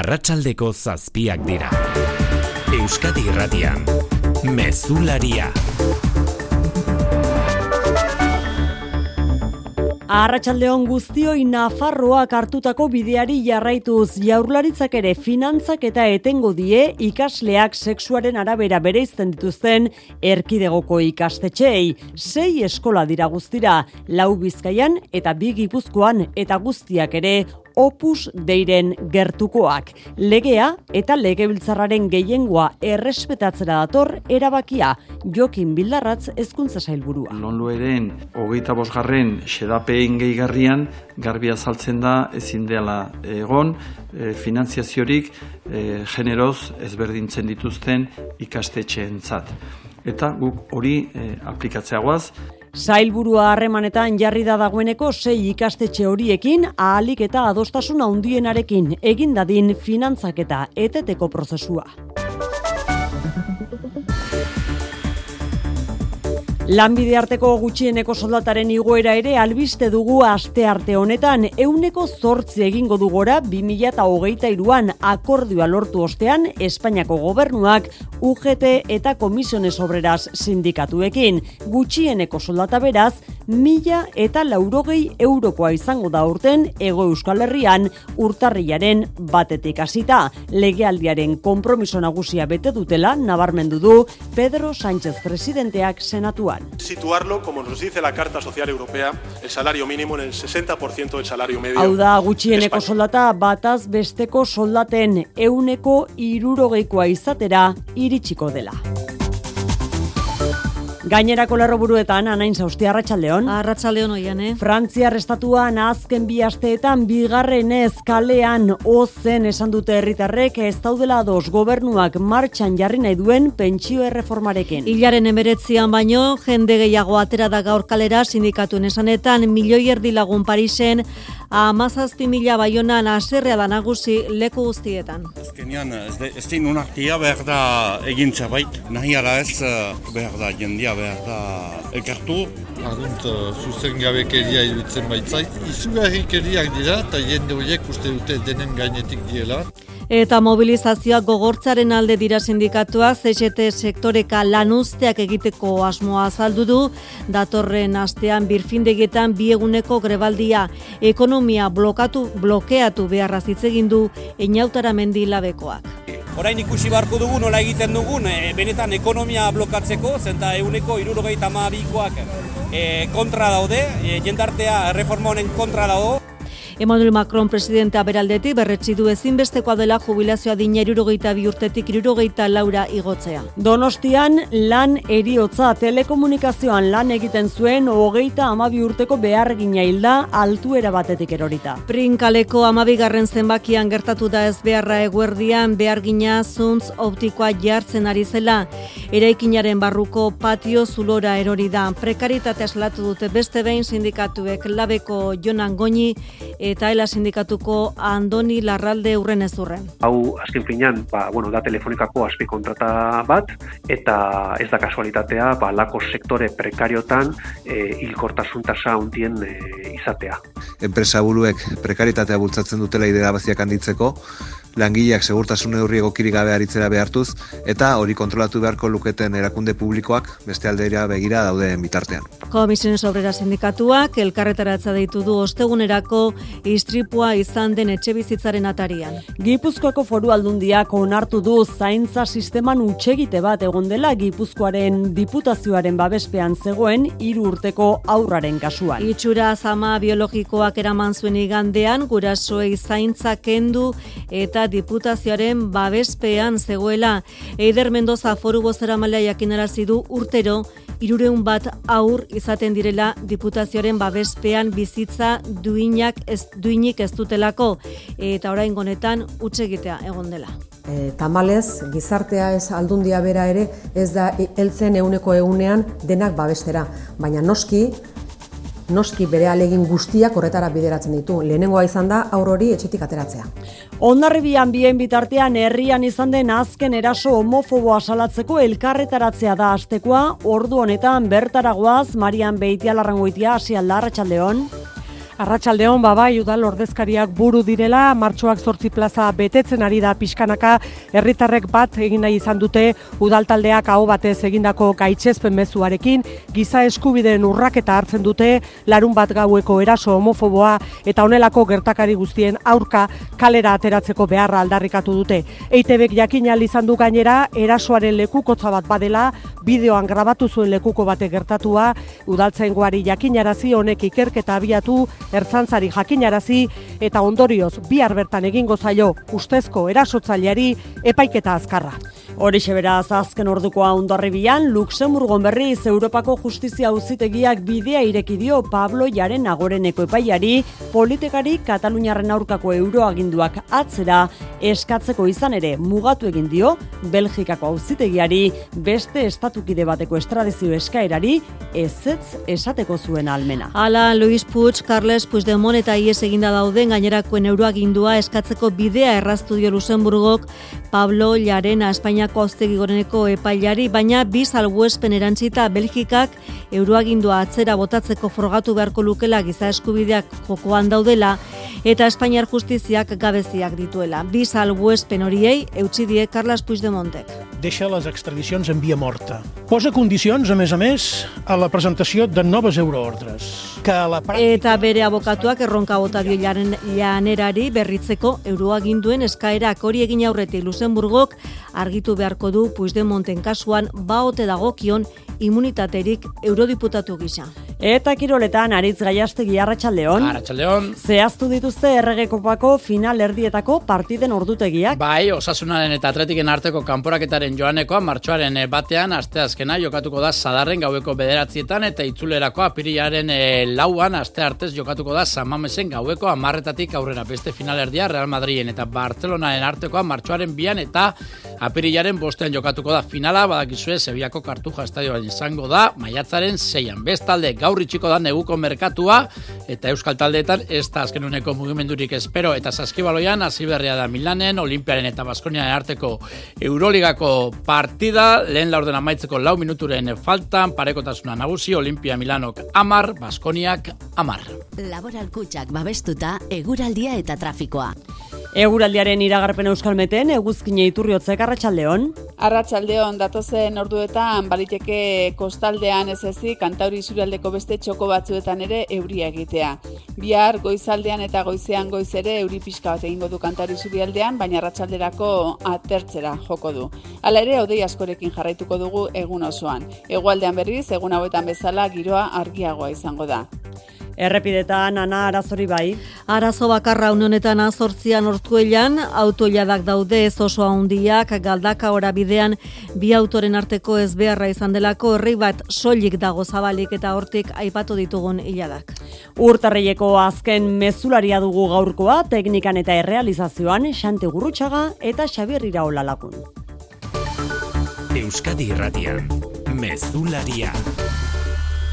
arratsaldeko zazpiak dira. Euskadi irratian, mezularia. Arratxaldeon guztioi Nafarroak hartutako bideari jarraituz jaurlaritzak ere finantzak eta etengo die ikasleak sexuaren arabera bereizten dituzten erkidegoko ikastetxeei. Sei eskola dira guztira, lau bizkaian eta bi gipuzkoan eta guztiak ere opus deiren gertukoak. Legea eta legebiltzarraren gehiengoa errespetatzera dator erabakia Jokin Bildarratz hezkuntza sailburua. Nonlueren hogeita bosgarren xedapein gehigarrian garbi azaltzen da ezin dela egon e, finanziaziorik e, generoz ezberdintzen dituzten ikastetxeentzat. Eta guk hori e, aplikatzeagoaz, Zailburua harremanetan jarri da dagoeneko sei ikastetxe horiekin ahalik eta adostasuna handienarekin egin dadin finantzak eta eteteko prozesua. Lanbide arteko gutxieneko soldataren igoera ere albiste dugu aste arte honetan euneko zortzi egingo du gora 2008an akordioa lortu ostean Espainiako gobernuak UGT eta Komisiones Obreras sindikatuekin. Gutxieneko soldata beraz, mila eta laurogei eurokoa izango da urten ego euskal herrian urtarriaren batetik hasita. Legealdiaren kompromiso nagusia bete dutela nabarmendu du Pedro Sánchez presidenteak senatuan. Situarlo, como nos dice la Carta Social Europea, el salario mínimo en el 60% del salario medio. Hau da, gutxieneko soldata bataz besteko soldaten euneko irurogeikoa izatera iritsiko dela. Gainerako lerroburuetan anain zauzti arratsaldeon. Arratsaldeon oian, eh? Frantzia arrestatuan azken bi asteetan bigarren ez kalean ozen esan dute herritarrek ez daudela dos gobernuak martxan jarri nahi duen pentsio erreformarekin. Ilaren emeretzian baino, jende gehiago atera da gaur kalera sindikatuen esanetan milioi erdi lagun Parisen amazazpi mila baionan aserrea da nagusi leku guztietan. Azkenean, ez din unartia behar da egintza bait, nahi ala ez eh, behar da jendia behar da elkartu. Argunt, zuzen gabekeria iruditzen baitzait. Izugarrikeriak dira eta jende horiek uste dute denen gainetik diela. Eta mobilizazioak gogortzaren alde dira sindikatua, CGT sektoreka lanuzteak egiteko asmoa azaldu du, datorren astean birfindegetan bieguneko grebaldia ekonomia blokatu, blokeatu beharra zitzegin du einautara mendi labekoak. Orain ikusi barko dugu nola egiten dugun, e, benetan ekonomia blokatzeko, zenta eguneko irurogeita maabikoak e, kontra daude, e, jendartea reforma honen kontra dago. Emmanuel Macron presidentea beraldetik berretsi du ezinbestekoa dela jubilazioa dina irurogeita bi urtetik irurogeita laura igotzea. Donostian lan eriotza telekomunikazioan lan egiten zuen hogeita amabi urteko behargina hilda altuera batetik erorita. Prinkaleko amabigarren zenbakian gertatu da ez beharra eguerdian behargina zuntz optikoa jartzen ari zela. Eraikinaren barruko patio zulora erori da. Prekaritatea eslatu dute beste behin sindikatuek labeko jonan goni eta ela sindikatuko Andoni Larralde urren ez urren. Hau, azken finean, ba, bueno, da telefonikako azpi kontrata bat, eta ez da kasualitatea, ba, lako sektore prekariotan e, hilkortasun tasa hundien e, izatea. Enpresa buruek prekaritatea bultzatzen dutela idea baziak handitzeko, langileak segurtasun neurri egokirik gabe aritzera behartuz eta hori kontrolatu beharko luketen erakunde publikoak beste aldeira begira dauden bitartean. Komisiones Obrera Sindikatuak elkarretaratza deitu du ostegunerako istripua izan den etxe bizitzaren atarian. Gipuzkoako foru aldundiak onartu du zaintza sisteman utxegite bat egon dela Gipuzkoaren diputazioaren babespean zegoen hiru urteko aurraren kasuan. Itxura zama biologikoak eraman zuen igandean gurasoei zaintza kendu eta diputazioaren babespean zegoela. Eider Mendoza foru bozera malea jakinarazi du urtero irureun bat aur izaten direla diputazioaren babespean bizitza duinak ez duinik ez dutelako eta orain honetan utxe egitea egon dela. E, tamalez, gizartea ez aldundia bera ere ez da heltzen euneko egunean denak babestera. Baina noski, noski bere alegin guztiak horretara bideratzen ditu. Lehenengoa izan da aurori etxetik ateratzea. Ondarribian bien bitartean herrian izan den azken eraso homofoboa salatzeko elkarretaratzea da astekoa, ordu honetan bertaragoaz Marian Beitialarrangoitia hasi alda Arratsaldeon. Babai, udal ordezkariak buru direla, martxoak zortzi plaza betetzen ari da pixkanaka, herritarrek bat egin nahi izan dute, udal taldeak hau batez egindako gaitxezpen mezuarekin, giza eskubideen urraketa hartzen dute, larun bat gaueko eraso homofoboa, eta honelako gertakari guztien aurka kalera ateratzeko beharra aldarrikatu dute. Eitebek jakin izan du gainera, erasoaren lekukotza bat badela, bideoan grabatu zuen lekuko bate gertatua, udaltzaingoari jakinarazi honek ikerketa abiatu, ertzantzari jakinarazi eta ondorioz bihar bertan egingo zaio ustezko erasotzaileari epaiketa azkarra. Horixe beraz azken ordukoa ondarribian, Luxemburgon berriz Europako Justizia Auzitegiak bidea ireki dio Pablo Jaren agoreneko epaiari, politikari Kataluniarren aurkako euroaginduak atzera eskatzeko izan ere mugatu egin dio Belgikako Auzitegiari beste estatukide bateko estradizio eskaerari ezetz esateko zuen almena. Hala, Luis Puig, Carles Puigdemont eta IES eginda dauden gainerakoen euroagindua eskatzeko bidea erraztu dio Luxemburgok Pablo Jarena Espainiako auztegi goreneko epailari, baina bi salbuespen erantzita Belgikak euroagindua atzera botatzeko frogatu beharko lukela giza eskubideak jokoan daudela eta Espainiar justiziak gabeziak dituela. Bi salbuespen horiei eutsi die Carles Puigdemontek. Deixa les extradicions en via morta. Posa condicions, a més a més, a la presentació de noves euroordres. Que la pràctica... Eta bere abokatuak erronka bota dio janerari berritzeko euroaginduen eskaerak hori egin aurretik Luxemburgok argitu beharko du Puigdemonten kasuan baote dagokion immunitaterik eurodiputatu gisa. Eta kiroletan aritz gaiastegi arratsaldeon. Arratsaldeon. Zehaztu dituzte erregekopako final erdietako partiden ordutegiak. Bai, osasunaren eta atletiken arteko kanporaketaren joanekoa martxoaren eh, batean asteazkena jokatuko da sadarren gaueko bederatzietan eta itzulerako apirilaren e, lauan aste artez jokatuko da Samamesen gaueko amarretatik aurrera beste final erdia Real Madriden eta Barcelonaren artekoa martxoaren bian eta apirilaren bostean jokatuko da finala badakizue Sebiako kartuja estadioan izango da maiatzaren zeian. Bestalde gaur itxiko da neguko merkatua eta euskal taldeetan ez da azken uneko mugimendurik espero eta saskibaloian hasi berria da Milanen, Olimpiaren eta Baskoniaren arteko Euroligako partida lehen laurden amaitzeko lau minuturen faltan parekotasuna nagusi Olimpia Milanok amar, Baskoniak amar. Laboral kutsak babestuta eguraldia eta trafikoa. Eguraldiaren iragarpen euskalmeten, eguzkine iturriotzek arratsaldeon. Arratsaldeon datozen orduetan baliteke kostaldean ez ezik kantauri zurialdeko beste txoko batzuetan ere euria egitea. Bihar goizaldean eta goizean goiz ere euri pixka bat egingo du kantauri zurialdean, baina arratsalderako atertzera joko du. Hala ere, odei askorekin jarraituko dugu egun osoan. Egualdean berriz, egun hauetan bezala giroa argiagoa izango da. Errepidetan, ana, arazori bai. Arazo bakarra unonetan azortzian ortuelan, autoiadak daude ez oso handiak galdaka ora bidean, bi autoren arteko ez beharra izan delako, herri bat soilik dago zabalik eta hortik aipatu ditugun hiladak. Urtarreieko azken mezularia dugu gaurkoa, teknikan eta errealizazioan, xante gurrutxaga eta xabir iraola lakun. Euskadi irratian, mezularia.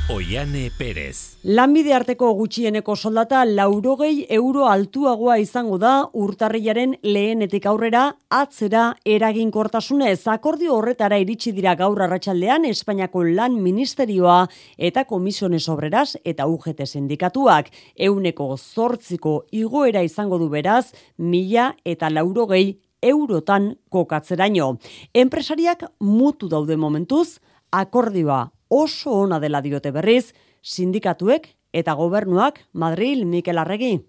Oiane Perez. Lanbide arteko gutxieneko soldata laurogei euro altuagoa izango da urtarriaren lehenetik aurrera atzera eraginkortasunez. Akordio horretara iritsi dira gaur arratsaldean Espainiako lan ministerioa eta komisiones obreras eta UGT sindikatuak. Euneko zortziko igoera izango du beraz, mila eta laurogei eurotan kokatzeraino. Enpresariak mutu daude momentuz, akordioa oso ona dela diote berriz, sindikatuek eta gobernuak Madril Mikel Arregi.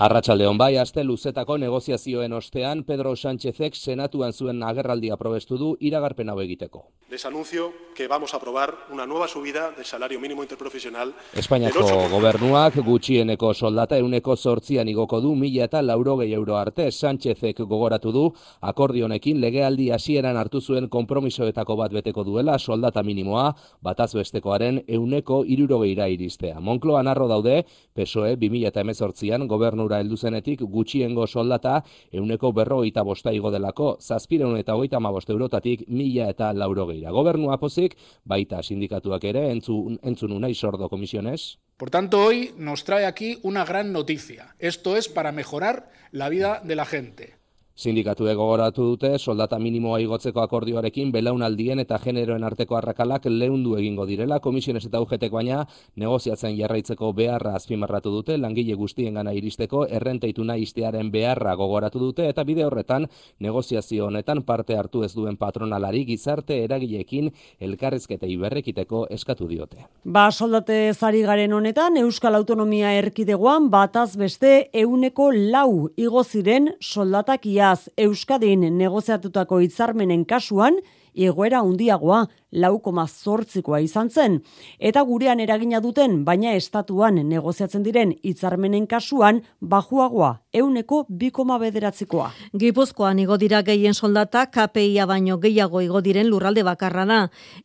Arratsaldeon bai, aste luzetako negoziazioen ostean Pedro Sánchezek senatuan zuen agerraldia probestu du iragarpen hau egiteko. Les anuncio que vamos a aprobar una nueva subida del salario mínimo interprofesional. Espainiako gobernuak gutxieneko soldata euneko sortzian igoko du mila eta laurogei euro arte Sánchezek gogoratu du akordionekin legealdi hasieran hartu zuen konpromisoetako bat beteko duela soldata minimoa bataz bestekoaren euneko irurogeira iristea. Monkloan arro daude, PSOE 2000 eta emezortzian gobernu onura heldu zenetik gutxiengo soldata euneko berrogeita bosta igo delako zazpireun eta hogeita mabost eurotatik mila eta lauro geira. Gobernua pozik, baita sindikatuak ere, entzun, entzun unai sordo komisiones. Por tanto, hoy nos trae aquí una gran noticia. Esto es para mejorar la vida de la gente. Sindikatu egogoratu dute soldata minimoa igotzeko akordioarekin belaunaldien eta generoen arteko arrakalak leundu egingo direla komisiones eta ugetek baina negoziatzen jarraitzeko beharra azpimarratu dute langile guztien gana iristeko errenteituna istearen beharra gogoratu dute eta bide horretan negoziazio honetan parte hartu ez duen patronalari gizarte eragileekin elkarrezketei berrekiteko eskatu diote. Ba, soldate zari garen honetan, Euskal Autonomia erkidegoan bataz beste euneko lau igoziren soldatak iaz Euskadin negoziatutako hitzarmenen kasuan, egoera handiagoa lau koma zortzikoa izan zen. Eta gurean eragina duten, baina estatuan negoziatzen diren hitzarmenen kasuan, bajuagoa, euneko bi koma bederatzikoa. Gipuzkoan igo dira gehien soldata, KPIa baino gehiago igo diren lurralde bakarra da.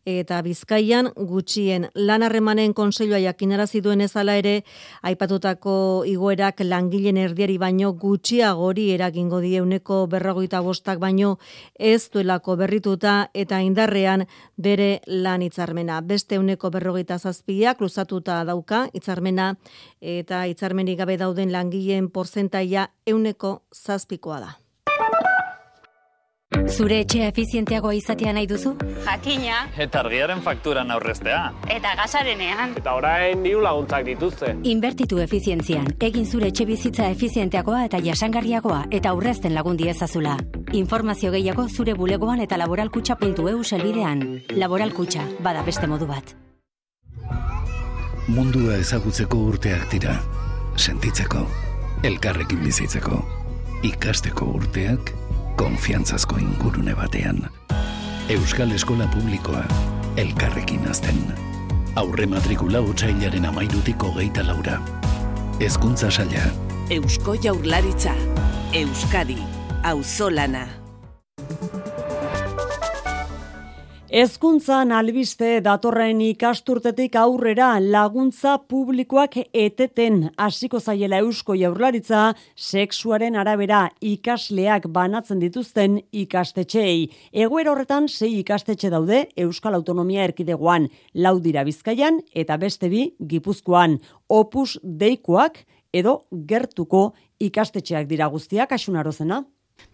Eta bizkaian gutxien lan harremanen konseilua jakinarazi duen ezala ere, aipatutako igoerak langileen erdiari baino gutxiagori eragingo die euneko berrogeita bostak baino ez duelako berrituta eta indarrean de bere lan hitzarmena. Beste uneko berrogeita zazpiak luzatuta dauka hitzarmena eta hitzarmenik gabe dauden langileen porzentaia euneko zazpikoa da. Zure etxea efizienteagoa izatea nahi duzu? Jakina. Eta argiaren fakturan aurreztea. Eta gasarenean. Eta orain diru laguntzak dituzte. Inbertitu efizientzian. Egin zure etxe bizitza efizienteagoa eta jasangarriagoa eta aurrezten lagundi ezazula. Informazio gehiago zure bulegoan eta laboralkutxa.eu selbidean. Laboralkutxa, bada beste modu bat. Mundua ezagutzeko urteak dira. Sentitzeko. Elkarrekin bizitzeko. Ikasteko urteak konfiantzazko ingurune batean. Euskal Eskola Publikoa, elkarrekin azten. Aurre matrikula utxailaren amairutiko geita laura. Ezkuntza saia. Eusko jaurlaritza. Euskadi. Auzolana. Ezkuntzan albiste datorren ikasturtetik aurrera laguntza publikoak eteten hasiko zaiela eusko jaurlaritza sexuaren arabera ikasleak banatzen dituzten ikastetxeei. Egoera horretan sei ikastetxe daude Euskal Autonomia Erkidegoan, lau dira Bizkaian eta beste bi Gipuzkoan. Opus deikoak edo gertuko ikastetxeak dira guztiak asunarozena.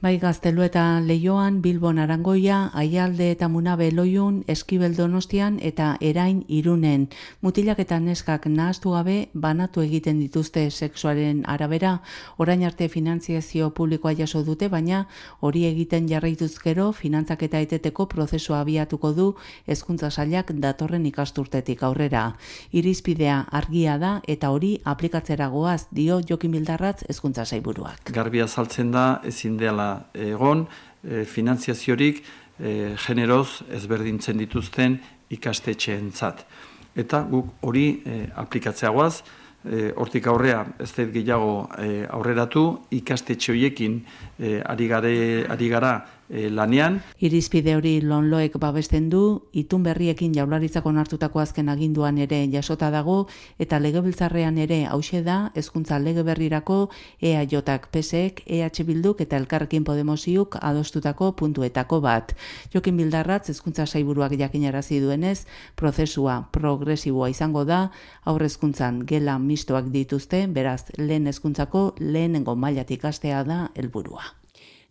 Bai gaztelu eta leioan, Bilbon Arangoia, Aialde eta Munabe Loiun, Eskibel Donostian eta Erain Irunen. Mutilak eta neskak nahaztu gabe banatu egiten dituzte sexuaren arabera, orain arte finantziazio publikoa jaso dute, baina hori egiten jarraituz gero finantzak eta eteteko prozesua abiatuko du hezkuntza sailak datorren ikasturtetik aurrera. Irizpidea argia da eta hori aplikatzera goaz dio Jokin Bildarratz hezkuntza saiburuak. Garbia saltzen da ezin dela egon, e, finantziaziorik e, generoz ezberdintzen dituzten ikastetxeentzat. Eta guk hori e, aplikatzeagoaz, e, hortik aurrea ez dut gehiago e, aurreratu, ikastetxe horiekin e, ari, gare, ari gara e, lanean. Irizpide hori lonloek babesten du, itun berriekin jaularitzako nartutako azken aginduan ere jasota dago, eta legebiltzarrean ere hause da, hezkuntza lege berrirako EAJak PSEK, EH Bilduk eta Elkarrekin Podemosiuk adostutako puntuetako bat. Jokin Bildarratz hezkuntza saiburuak jakinarazi duenez, prozesua progresiboa izango da, aurrezkuntzan gela mistoak dituzte, beraz lehen hezkuntzako lehenengo mailatik astea da helburua.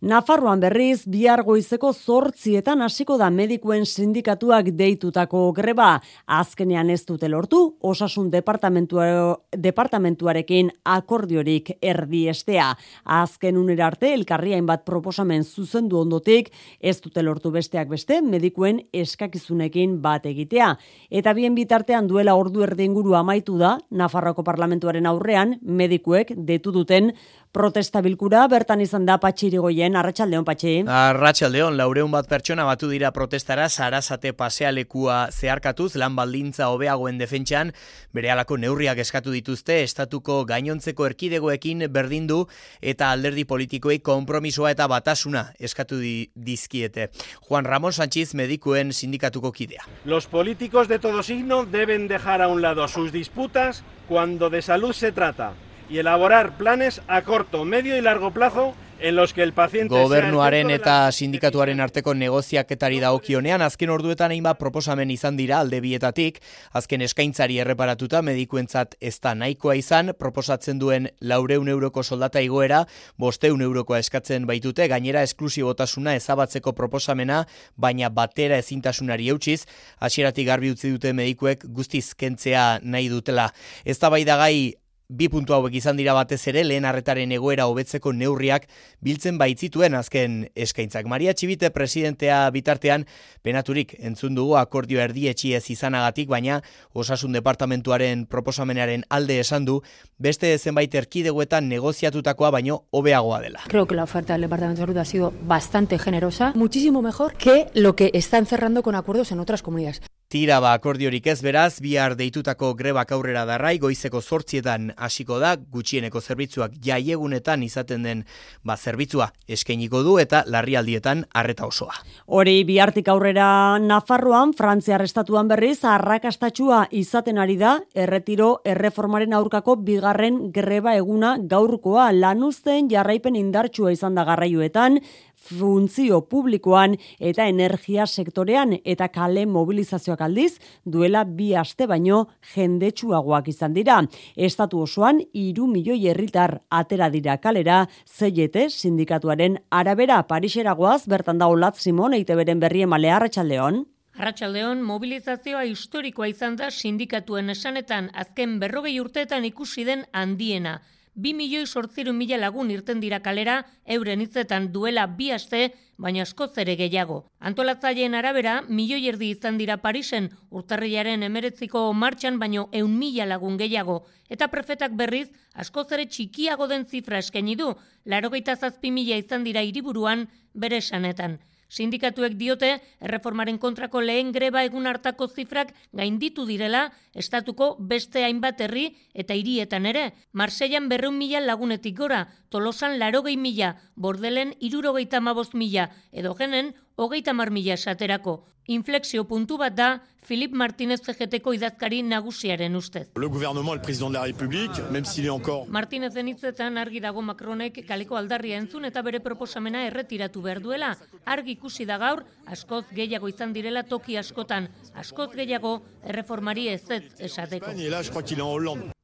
Nafarroan berriz, bihar goizeko zortzietan hasiko da medikuen sindikatuak deitutako greba. Azkenean ez dute lortu, osasun departamentuarekin akordiorik erdi estea. Azken unera arte, elkarriain bat proposamen zuzendu ondotik, ez dute lortu besteak beste, medikuen eskakizunekin bat egitea. Eta bien bitartean duela ordu erdinguru amaitu da, Nafarroko parlamentuaren aurrean, medikuek detu duten protesta bilkura bertan izan da patxirigoien arratsaldeon patxi. Arratsaldeon laureun bat pertsona batu dira protestara Sarasate pasealekua zeharkatuz lan baldintza hobeagoen defentsan berehalako neurriak eskatu dituzte estatuko gainontzeko erkidegoekin berdindu eta alderdi politikoei konpromisoa eta batasuna eskatu di, dizkiete. Juan Ramón Sánchez medikuen sindikatuko kidea. Los políticos de todo signo deben dejar a un lado sus disputas cuando de salud se trata y elaborar planes a corto, medio y largo plazo en los que el paciente Gobernuaren eta sindikatuaren arteko negoziaketari dagokionean azken orduetan hainbat proposamen izan dira alde bietatik, azken eskaintzari erreparatuta medikuentzat ez da nahikoa izan, proposatzen duen laureun euroko soldata igoera, bosteun eurokoa eskatzen baitute, gainera esklusibotasuna ezabatzeko proposamena, baina batera ezintasunari eutxiz, hasieratik garbi utzi dute medikuek guztiz kentzea nahi dutela. Ez da bai gai bi puntu hauek izan dira batez ere lehen arretaren egoera hobetzeko neurriak biltzen baitzituen azken eskaintzak. Maria Txibite presidentea bitartean penaturik entzun dugu akordio erdietxi ez izanagatik, baina osasun departamentuaren proposamenaren alde esan du beste zenbait erkideguetan negoziatutakoa baino hobeagoa dela. Creo que la oferta del Departamento de Salud ha sido bastante generosa, muchísimo mejor que lo que están cerrando con acuerdos en otras comunidades. Tira ba akordiorik ez beraz, bihar deitutako grebak aurrera darrai, goizeko sortzietan hasiko da, gutxieneko zerbitzuak jaiegunetan izaten den ba zerbitzua eskainiko du eta larrialdietan arreta osoa. Hori bihartik aurrera Nafarroan, Frantziar estatuan berriz, arrakastatxua izaten ari da, erretiro erreformaren aurkako bigarren greba eguna gaurkoa lanuzten jarraipen indartsua izan da garraioetan, funtzio publikoan eta energia sektorean eta kale mobilizazioak aldiz duela bi aste baino jendetsuagoak izan dira. Estatu osoan iru milioi herritar atera dira kalera zeiete sindikatuaren arabera Pariseragoaz bertan da Olat Simon eite beren berri emale Arratsaldeon. Arratxaldeon, mobilizazioa historikoa izan da sindikatuen esanetan azken berrogei urteetan ikusi den handiena. Bi milioi sortziru mila lagun irten dira kalera, euren hitzetan duela bi aste, baina askoz ere gehiago. Antolatzaileen arabera, milioi erdi izan dira Parisen, urtarriaren emeretziko martxan, baino eun mila lagun gehiago. Eta prefetak berriz, askoz ere txikiago den zifra eskeni du, larogeita zazpi mila izan dira hiriburuan bere esanetan. Sindikatuek diote, erreformaren kontrako lehen greba egun hartako zifrak gainditu direla, estatuko beste hainbat herri eta hirietan ere. Marseian berreun mila lagunetik gora, tolosan larogei mila, bordelen irurogeita mabost mila, edo genen, hogeita mar mila esaterako. Inflexio puntu bat da, Filip Martínez CGT-ko idazkari nagusiaren ustez. Le gouvernement, le président de la République, même s'il est encore... Martínez denitzetan argi dago Macronek kaleko aldarria entzun eta bere proposamena erretiratu behar duela. Argi ikusi da gaur, askoz gehiago izan direla toki askotan, askoz gehiago erreformari ez ez esateko.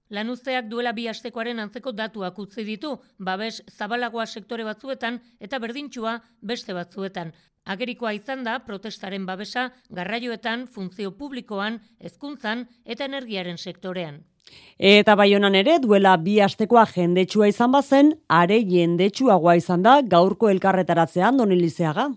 Lanuzteak duela bi astekoaren antzeko datuak utzi ditu, babes zabalagoa sektore batzuetan eta berdintxua beste batzuetan. Agerikoa izan da protestaren babesa garraioetan, funtzio publikoan, hezkuntzan eta energiaren sektorean. Eta baionan ere duela bi astekoa jendetsua izan bazen, are jendetsuagoa izan da gaurko elkarretaratzean donilizeaga.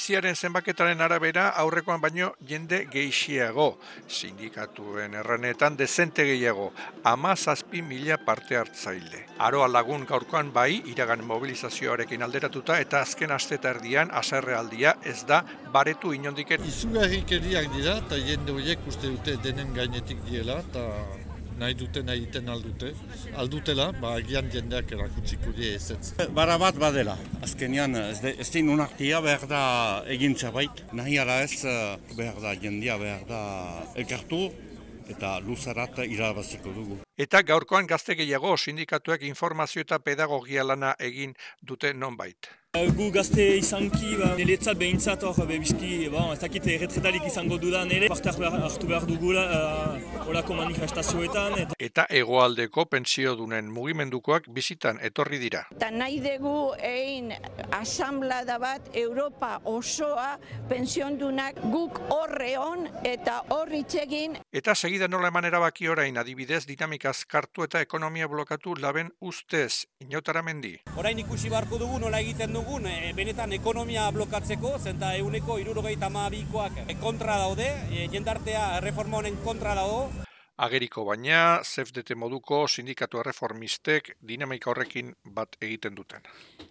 Poliziaren zenbaketaren arabera aurrekoan baino jende geixiago. Sindikatuen erranetan dezente gehiago, ama zazpi mila parte hartzaile. Aroa lagun gaurkoan bai, iragan mobilizazioarekin alderatuta eta azken asteta erdian aserrealdia ez da baretu inondiken. Izugarrik dira eta jende horiek uste dute denen gainetik diela eta nahi dute nahi iten aldute. Aldutela, ba, agian jendeak erakutsiko die ez ez. Bara bat badela, azkenian ez, de, ez din unartia behar da egintza bait. Nahi ara ez eh, behar da jendea behar da elkartu eta luzarat irabaziko dugu. Eta gaurkoan gazte gehiago sindikatuak informazio eta pedagogia lana egin dute nonbait. Gu gazte izanki, ba, niretzat behintzat hor, bebizki, ba, ez dakit erretretarik izango dudan ere, parte hartu behar dugula uh, orako manifestazioetan. Eta, eta egoaldeko pensio dunen mugimendukoak bizitan etorri dira. Eta nahi dugu egin asamblada bat Europa osoa pensiondunak guk horre hon eta horri txegin. Eta segida nola eman erabaki orain adibidez dinamikaz kartu eta ekonomia blokatu laben ustez, inotara mendi. Orain ikusi barko dugu nola egiten du dugun e, benetan ekonomia blokatzeko, zenta euneko irurogeita maabikoak kontra daude, e, jendartea reforma honen kontra dago. Ageriko baina, ZFDT moduko sindikatu reformistek dinamika horrekin bat egiten duten.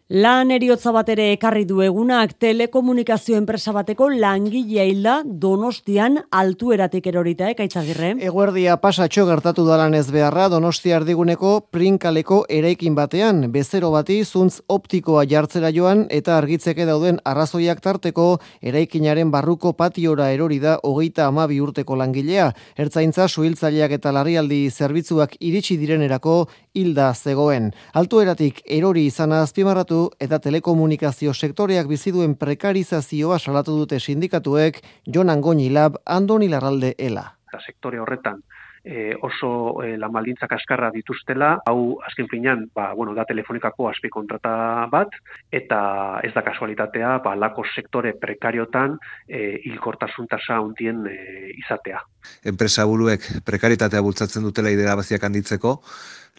Lan eriotza bat ere ekarri du egunak telekomunikazio enpresa bateko langilea hilda donostian altueratik erorita ekaitzagirre. Eguerdia pasatxo gertatu dalan ez beharra donostia ardiguneko prinkaleko eraikin batean, bezero bati zuntz optikoa jartzera joan eta argitzeke dauden arrazoiak tarteko eraikinaren barruko patiora erori da hogeita amabi urteko langilea. Ertzaintza suhiltzaileak eta larrialdi zerbitzuak iritsi direnerako hilda zegoen. Altueratik erori izan azpimarratu eta telekomunikazio sektoreak bizi duen prekarizazioa salatu dute sindikatuek Jon Angoni Lab Andoni Larralde Ela. Eta sektore horretan e, oso e, lan baldintzak askarra dituztela, hau azken finean, ba, bueno, da telefonikako aspi kontrata bat, eta ez da kasualitatea, ba, lako sektore prekariotan e, hilkortasun tasa hundien e, izatea. Enpresa buruek prekaritatea bultzatzen dutela idea baziak handitzeko,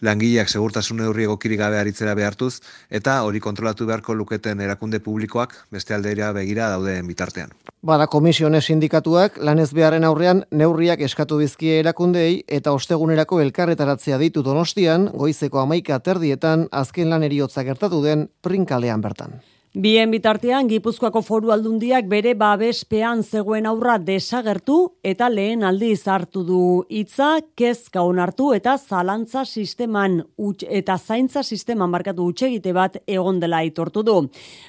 langileak segurtasun neurri egokirik gabe aritzera behartuz eta hori kontrolatu beharko luketen erakunde publikoak beste aldera begira daudeen bitartean. Bada komisione sindikatuak lanez beharren aurrean neurriak eskatu bizkie erakundeei eta ostegunerako elkarretaratzea ditu Donostian goizeko 11 terdietan azken lan eriotza gertatu den prinkalean bertan. Bien bitartean, Gipuzkoako foru aldundiak bere babespean zegoen aurra desagertu eta lehen aldiz hartu du hitza kezka onartu eta zalantza sisteman eta zaintza sisteman markatu utxegite bat egon dela aitortu du.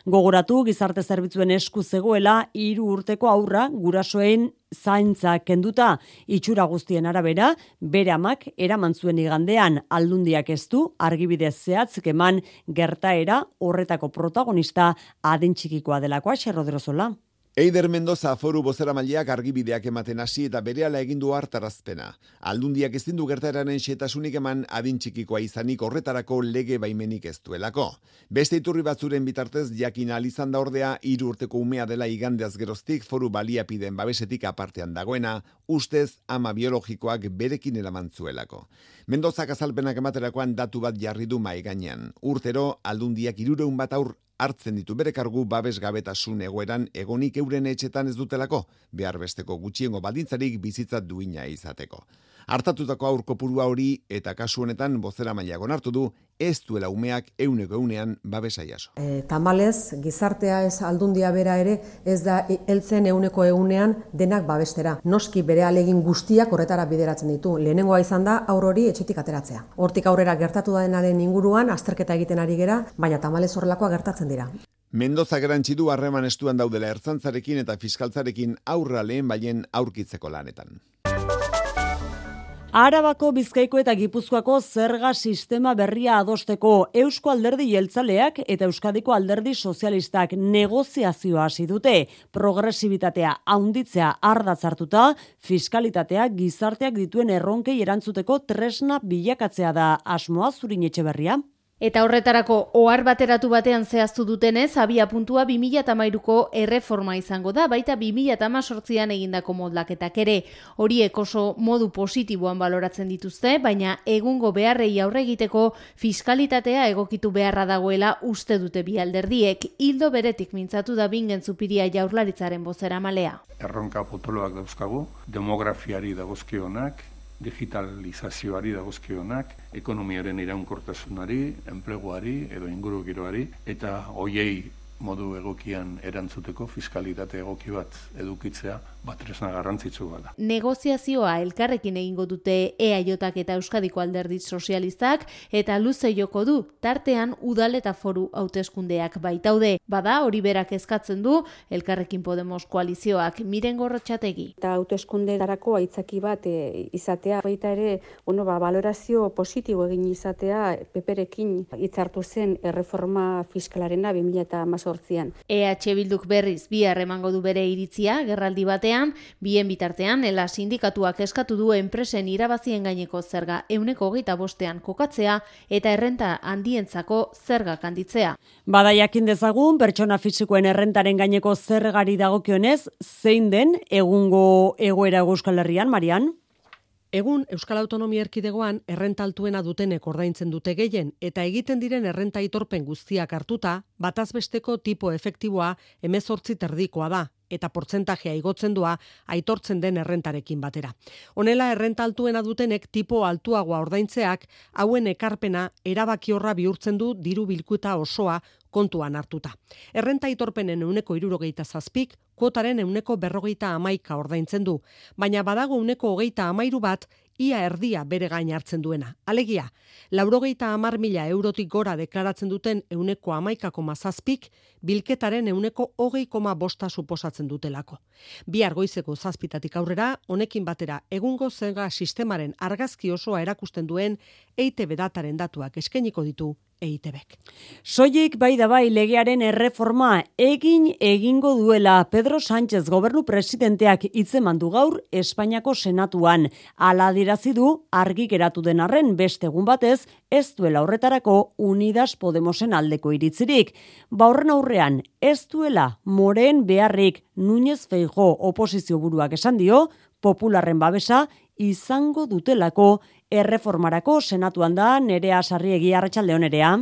Gogoratu gizarte zerbitzuen esku zegoela hiru urteko aurra gurasoen zaintza kenduta itxura guztien arabera, bere amak eraman zuen igandean aldundiak ez du argibide zehatz eman gertaera horretako protagonista adintxikikoa delakoa xerroderozola. Eider Mendoza foru bozera maileak argibideak ematen hasi eta berehala egin du hartarazpena. Aldundiak ez dindu gertaeraren xetasunik eman adin txikikoa izanik horretarako lege baimenik ez duelako. Beste iturri batzuren bitartez jakin alizan da ordea hiru urteko umea dela igandeaz geroztik foru baliapiden babesetik apartean dagoena, ustez ama biologikoak berekin eramantzuelako. Mendozak azalpenak ematerakoan datu bat jarri du mai gainean. Urtero aldundiak irureun bat aur hartzen ditu bere kargu babes gabetasun egoeran egonik euren etxetan ez dutelako, behar besteko gutxiengo baldintzarik bizitza duina izateko. Artatutako aurko purua hori eta kasu honetan bozera mailago hartu du ez duela umeak euneko eunean babesa jaso. E, tamalez, gizartea ez aldundia bera ere ez da heltzen euneko eunean denak babestera. Noski bere alegin guztiak horretara bideratzen ditu. Lehenengoa izan da aur hori etxetik ateratzea. Hortik aurrera gertatu denaren inguruan azterketa egiten ari gera, baina tamalez horrelakoa gertatzen dira. Mendoza garantzi du harreman estuan daudela ertzantzarekin eta fiskaltzarekin aurra lehen baien aurkitzeko lanetan. Arabako Bizkaiko eta Gipuzkoako zerga sistema berria adosteko Eusko Alderdi Jeltzaleak eta Euskadiko Alderdi Sozialistak negoziazioa hasi dute. Progresibitatea haunditzea ardatzartuta, fiskalitatea gizarteak dituen erronkei erantzuteko tresna bilakatzea da asmoa zurin etxe berria. Eta horretarako ohar bateratu batean zehaztu dutenez, abia puntua 2008ko erreforma izango da, baita 2008an egindako modlaketak ere. Horiek oso modu positiboan baloratzen dituzte, baina egungo beharrei aurre egiteko fiskalitatea egokitu beharra dagoela uste dute bi alderdiek. Hildo beretik mintzatu da bingen zupiria jaurlaritzaren bozera malea. Erronka potoloak dauzkagu, demografiari dagozkionak, digitalizazioari dagozkionak, ekonomiaren iraunkortasunari, enpleguari edo ingurugiroari eta hoiei modu egokian erantzuteko fiskalitate egoki bat edukitzea batresna garrantzitsu bada. Negoziazioa elkarrekin egingo dute EAJak eta Euskadiko Alderdi Sozialistak eta luze joko du tartean udal eta foru hauteskundeak baitaude. Bada hori berak eskatzen du elkarrekin Podemos koalizioak miren gorrotxategi. Eta hauteskunde darako aitzaki bat e, izatea baita ere bueno, ba, valorazio positibo egin izatea peperekin hitzartu zen erreforma fiskalarena 2000 sortzian. EH Bilduk berriz bi emango du bere iritzia gerraldi batean, bien bitartean ela sindikatuak eskatu du enpresen irabazien gaineko zerga euneko hogeita bostean kokatzea eta errenta handientzako zerga kanditzea. Bada jakin dezagun, pertsona fisikoen errentaren gaineko zergari dagokionez, zein den egungo egoera Euskal Herrian, Marian? Egun Euskal Autonomia Erkidegoan errentaltuena dutenek ordaintzen dute gehien eta egiten diren errenta itorpen guztiak hartuta, batazbesteko tipo efektiboa emezortzi terdikoa da. Eta portzentajea igotzen doa aitortzen den errentarekin batera. Honela errenta altuena dutenek tipo altuagoa ordaintzeak hauen ekarpena erabakiorra bihurtzen du diru bilkuta osoa kontuan hartuta. Errenta aitorpenen euneko irurogeita zazpik, kuotaren euneko berrogeita amaika ordaintzen du, baina badago euneko hogeita amairu bat ia erdia bere gain hartzen duena. Alegia, laurogeita amar mila eurotik gora deklaratzen duten euneko amaikako mazazpik, bilketaren euneko hogei koma bosta suposatzen dutelako. Bi argoizeko zazpitatik aurrera, honekin batera egungo zega sistemaren argazki osoa erakusten duen EITB dataren datuak eskeniko ditu EITBek. Soilik bai da bai legearen erreforma egin egingo duela Pedro Sánchez gobernu presidenteak hitzeman du gaur Espainiako senatuan. Ala dirazi du argi geratu den arren beste egun batez ez duela horretarako Unidas Podemosen aldeko iritzirik. Ba horren aurrean ez duela moren beharrik Núñez Feijo oposizio buruak esan dio, popularren babesa izango dutelako erreformarako senatuan da nerea sarriegi arratsaldeon nerea.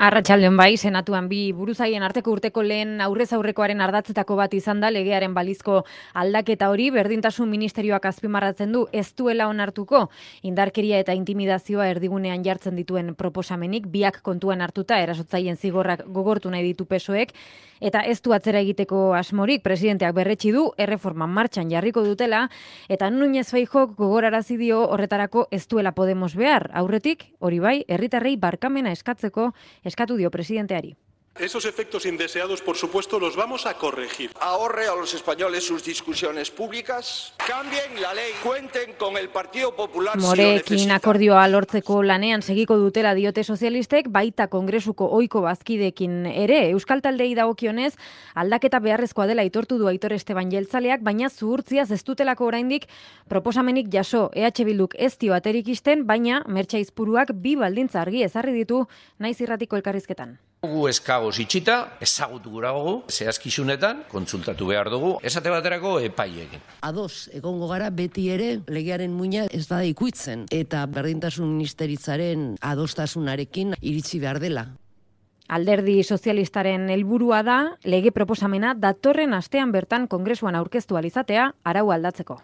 Arratxaldeon bai, senatuan bi buruzaien arteko urteko lehen aurrez aurrekoaren ardatzetako bat izan da legearen balizko aldaketa hori, berdintasun ministerioak azpimarratzen du ez duela onartuko. Indarkeria eta intimidazioa erdigunean jartzen dituen proposamenik, biak kontuan hartuta erasotzaien zigorrak gogortu nahi ditu pesoek, eta ez du atzera egiteko asmorik presidenteak berretsi du erreforma martxan jarriko dutela eta Núñez Feijo gogorarazi dio horretarako ez duela Podemos behar. Aurretik, hori bai, herritarrei barkamena eskatzeko eskatu dio presidenteari. Esos efectos indeseados, por supuesto, los vamos a corregir. Ahorre a los españoles sus discusiones públicas, cambien la ley, cuenten con el Partido Popular Morekin akordioa lortzeko lanean segiko dutela diote sozialistek, baita kongresuko oiko bazkidekin ere. Euskal Taldei dagokionez, aldaketa beharrezkoa dela itortu du Aitor Esteban Jeltzaleak, baina zuhurtziaz ez dutelako oraindik proposamenik jaso EH Bilduk ez dio aterik isten, baina mertxaizpuruak bi baldintza argi ezarri ditu naiz irratiko elkarrizketan. Gu eskagoz itxita, ezagutu gura gogu, zehazkizunetan, kontsultatu behar dugu, esate baterako epaiekin. Ados, egongo gara beti ere legearen muina ez da ikuitzen, eta berdintasun ministeritzaren adostasunarekin iritsi behar dela. Alderdi sozialistaren helburua da lege proposamena datorren astean bertan kongresuan aurkeztu alizatea arau aldatzeko.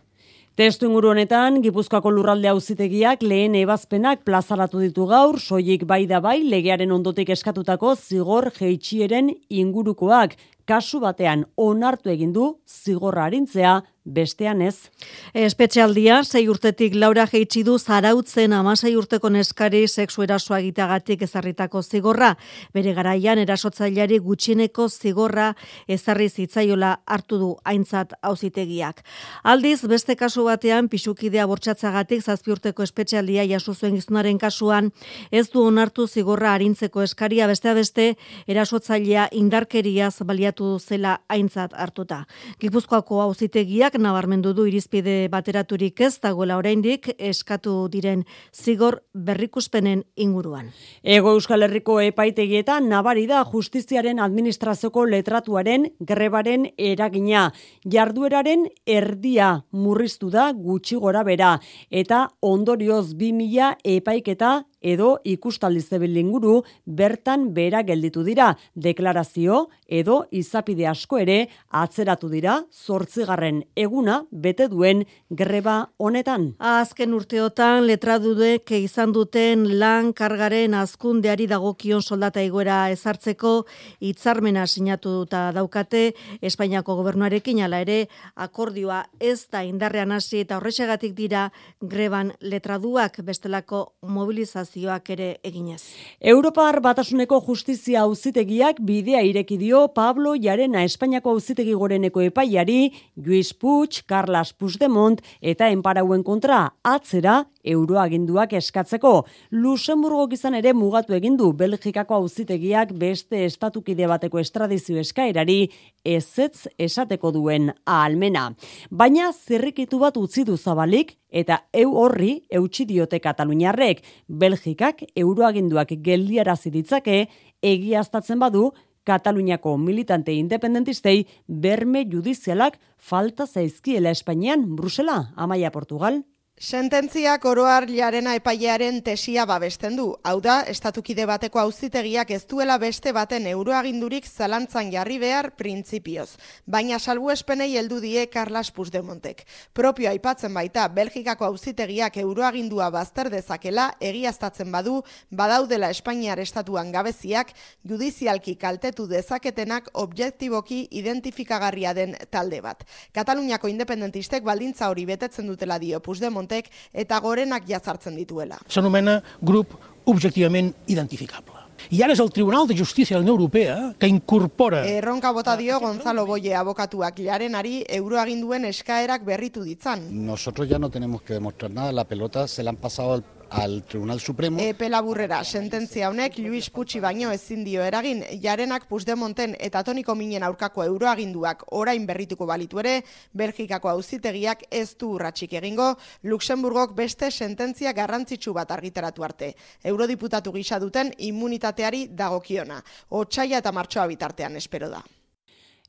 Testu inguru honetan, Gipuzkoako lurralde auzitegiak lehen ebazpenak plazaratu ditu gaur, soilik bai da bai legearen ondotik eskatutako zigor jeitxieren ingurukoak kasu batean onartu egin du zigorra arintzea bestean ez. Espetxealdia, sei urtetik Laura Geitsi du zarautzen amasei urteko neskari sexu erasoa egiteagatik ezarritako zigorra. Bere garaian erasotzaileari gutxineko zigorra ezarri zitzaiola hartu du aintzat auzitegiak. Aldiz, beste kasu batean, pisukidea bortxatzagatik zazpi urteko espetxealdia jaso zuen gizunaren kasuan, ez du onartu zigorra arintzeko eskaria bestea beste erasotzailea indarkeriaz baliatu zela aintzat hartuta. Gipuzkoako auzitegiak nabarmendu du irizpide bateraturik ez dagoela oraindik eskatu diren zigor berrikuspenen inguruan. Ego Euskal Herriko epaitegietan nabari da justiziaren administrazioko letratuaren grebaren eragina. Jardueraren erdia murriztu da gutxi gora bera eta ondorioz 2000 epaiketa edo ikustaldi zebil inguru bertan bera gelditu dira. Deklarazio edo izapide asko ere atzeratu dira zortzigarren eguna bete duen greba honetan. Azken urteotan letradudek izan duten lan kargaren azkundeari dagokion soldata igoera ezartzeko hitzarmena sinatu daukate Espainiako gobernuarekin ala ere akordioa ez da indarrean hasi eta horrexegatik dira greban letraduak bestelako mobilizazioak ere eginez. Europar batasuneko justizia auzitegiak bidea ireki dio Pablo Jarena Espainiako auzitegi goreneko epaiari Luis Puig, Carlos Puigdemont eta enparauen kontra atzera euroaginduak eskatzeko. Luxemburgo izan ere mugatu egin du Belgikako auzitegiak beste estatukide bateko estradizio eskaerari ezetz esateko duen ahalmena. Baina zerrikitu bat utzi du zabalik eta eu horri eutsi diote Kataluniarrek. Belgikak euroaginduak geldiarazi ditzake egiaztatzen badu Kataluniako militante independentistei berme judizialak falta zaizkiela Espainian, Brusela, Amaia Portugal, Sententziak oroar jarena epailearen tesia babesten du. Hau da, estatukide bateko auzitegiak ez duela beste baten euroagindurik zalantzan jarri behar printzipioz. Baina salbu espenei heldu die Carlas Puigdemontek. Propio aipatzen baita, Belgikako auzitegiak euroagindua bazter dezakela egiaztatzen badu, badaudela Espainiar estatuan gabeziak, judizialki kaltetu dezaketenak objektiboki identifikagarria den talde bat. Kataluniako independentistek baldintza hori betetzen dutela dio Puigdemont Montek eta gorenak jazartzen dituela. S'anomena grup objectivament identificable. I ara és el Tribunal de Justícia de la Unió Europea que incorpora... Erronka bota dio Gonzalo Boye abokatuak jarenari euroaginduen eskaerak berritu ditzan. Nosotros ya no tenemos que demostrar nada, la pelota se la han pasado al al Tribunal Supremo. Epe laburrera, sententzia honek Luis Pucci baino ezin dio eragin, jarenak Puigdemonten eta Toniko Minen aurkako euroaginduak orain berrituko balitu ere, Belgikako auzitegiak ez du urratsik egingo, Luxemburgok beste sententzia garrantzitsu bat argitaratu arte. Eurodiputatu gisa duten immunitateari dagokiona. Otsaia eta martxoa bitartean espero da.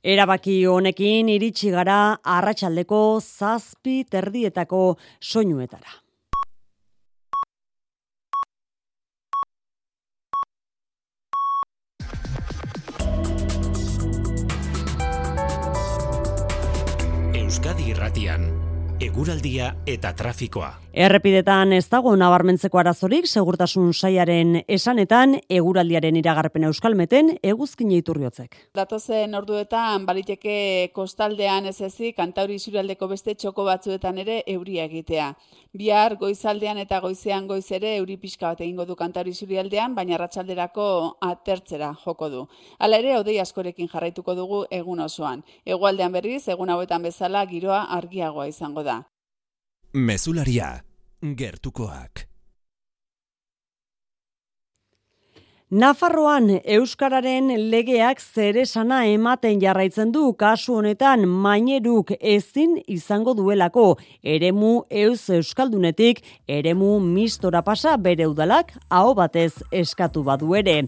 Erabaki honekin iritsi gara arratsaldeko zazpi terdietako soinuetara. Euskadi Irratian, eguraldia eta trafikoa. Errepidetan ez dago nabarmentzeko arazorik, segurtasun saiaren esanetan, eguraldiaren iragarpen euskalmeten, eguzkin eiturriotzek. Datozen orduetan, baliteke kostaldean ez ezik, kantauri zurialdeko beste txoko batzuetan ere euria egitea. Bihar goizaldean eta goizean goiz ere euri pixka bat egingo du kantauri zurialdean, baina ratxalderako atertzera joko du. Hala ere, odei askorekin jarraituko dugu egun osoan. Egualdean berriz, egun hauetan bezala giroa argiagoa izango da. Mezularia, gertukoak. Nafarroan Euskararen legeak zeresana ematen jarraitzen du kasu honetan maineruk ezin izango duelako eremu eus euskaldunetik eremu mistora pasa bere udalak aho batez eskatu badu ere.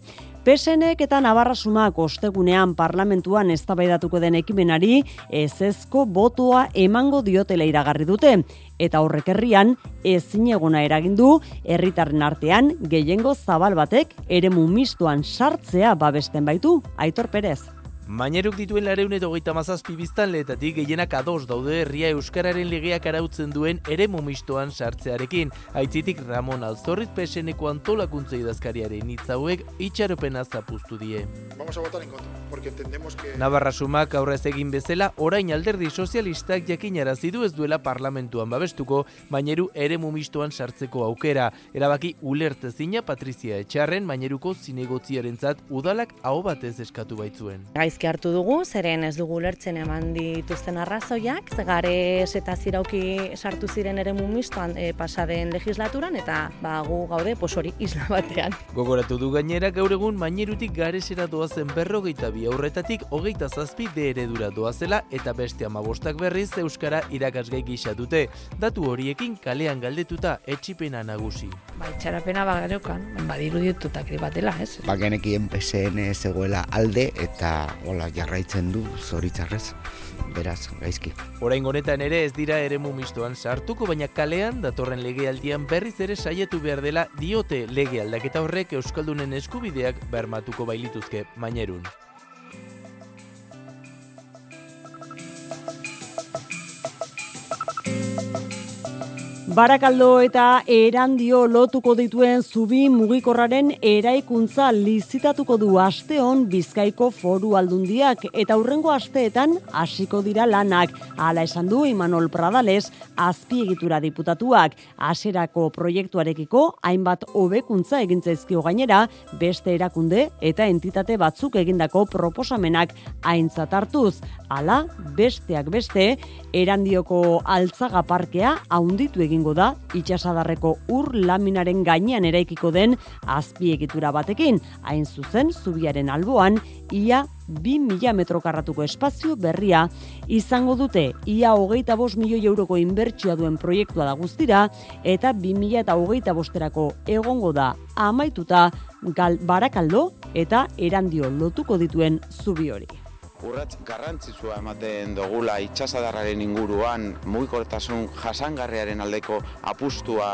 Pesenek eta Navarra Sumak ostegunean parlamentuan eztabaidatuko den ekimenari ezezko botoa emango diotela iragarri dute. Eta horrek herrian ezinegona eragin du herritarren artean gehiengo zabal batek eremu mistuan sartzea babesten baitu. Aitor Perez Maineruk dituen lareun edo gaita mazazpi biztan lehetatik gehienak ados daude herria Euskararen legeak arautzen duen ere momistoan sartzearekin. Aitzitik Ramon Alzorrit peseneko antolakuntza idazkariaren hitzauek itxaropena zapuztu die. Vamos a votar en contra, porque entendemos que... Navarra sumak aurrez egin bezala, orain alderdi sozialistak jakinarazi du ez duela parlamentuan babestuko, maineru ere momistoan sartzeko aukera. Erabaki ulertezina Patrizia Etxarren, maineruko zinegotziaren zat udalak hau batez eskatu baitzuen gaizki hartu dugu, zeren ez dugu lertzen eman dituzten arrazoiak, gares eta zirauki sartu ziren ere mumistoan e, pasaden legislaturan, eta ba, gu gaude pos hori isla batean. Gogoratu du gainera gaur egun mainerutik garesera doazen berrogeita bi aurretatik hogeita zazpi de eredura doazela eta beste amabostak berriz Euskara irakasgai gisa dute. Datu horiekin kalean galdetuta etxipena nagusi. Ba, itxarapena bagarokan, badiru ditutak batela, ez? Ba, genekien PSN zegoela alde eta hola jarraitzen du zoritzarrez beraz gaizki. Orain honetan ere ez dira eremu mistoan sartuko baina kalean datorren legealdian berriz ere saietu behar dela diote lege aldaketa horrek euskaldunen eskubideak bermatuko bailituzke mainerun. Barakaldo eta erandio lotuko dituen zubi mugikorraren eraikuntza lizitatuko du asteon Bizkaiko foru aldundiak eta hurrengo asteetan hasiko dira lanak. Hala esan du Imanol Pradales azpiegitura diputatuak haserako proiektuarekiko hainbat hobekuntza egintzaizkio gainera beste erakunde eta entitate batzuk egindako proposamenak aintzat hartuz. Hala besteak beste erandioko altzaga parkea haunditu egin egingo da itxasadarreko ur laminaren gainean eraikiko den azpiegitura batekin, hain zuzen zubiaren alboan ia bi mila metro karratuko espazio berria izango dute ia hogeita bost milioi euroko inbertsioa duen proiektua da guztira eta bi mila eta hogeita bosterako egongo da amaituta gal barakaldo eta erandio lotuko dituen zubi hori. Urratz garrantzitsua ematen dogula itxasadarraren inguruan mugikortasun jasangarriaren aldeko apustua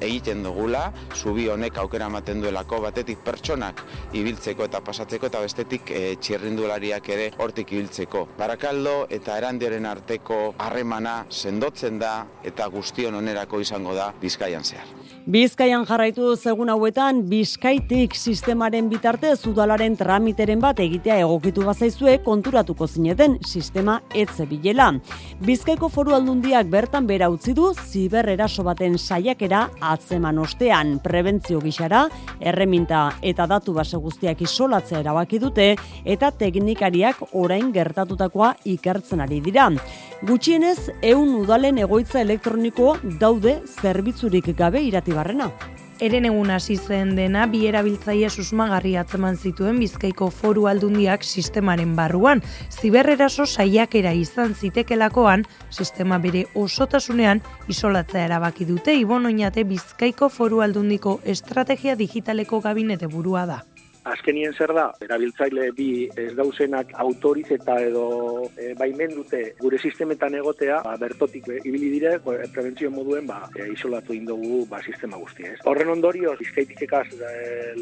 egiten dugula, zubi honek aukera ematen duelako batetik pertsonak ibiltzeko eta pasatzeko eta bestetik e, txirrindulariak ere hortik ibiltzeko. Barakaldo eta erandioren arteko harremana sendotzen da eta guztion onerako izango da bizkaian zehar. Bizkaian jarraitu zegun hauetan Bizkaitik sistemaren bitarte udalaren tramiteren bat egitea egokitu bazaizue konturatuko zineten sistema etze bilela. Bizkaiko foru aldundiak bertan bera utzi du ziber eraso baten saiakera atzeman ostean prebentzio gixara, erreminta eta datu base guztiak isolatzea erabaki dute eta teknikariak orain gertatutakoa ikertzen ari dira. Gutxienez, eun udalen egoitza elektroniko daude zerbitzurik gabe irati barrena. Eren egun hasi zen dena bi erabiltzaile susmagarri atzeman zituen Bizkaiko Foru Aldundiak sistemaren barruan. Ziberreraso saiakera izan zitekelakoan, sistema bere osotasunean isolatzea erabaki dute Ibon Oñate Bizkaiko Foru Aldundiko Estrategia Digitaleko Gabinete burua da azkenien zer da, erabiltzaile bi ez dauzenak autorizeta edo e, baimen dute gure sistemetan egotea, ba, bertotik ibili dire, prebentzio moduen ba, e, isolatu indogu ba, sistema guztia. Ez. Horren ondorioz, bizkaitik ekaz e,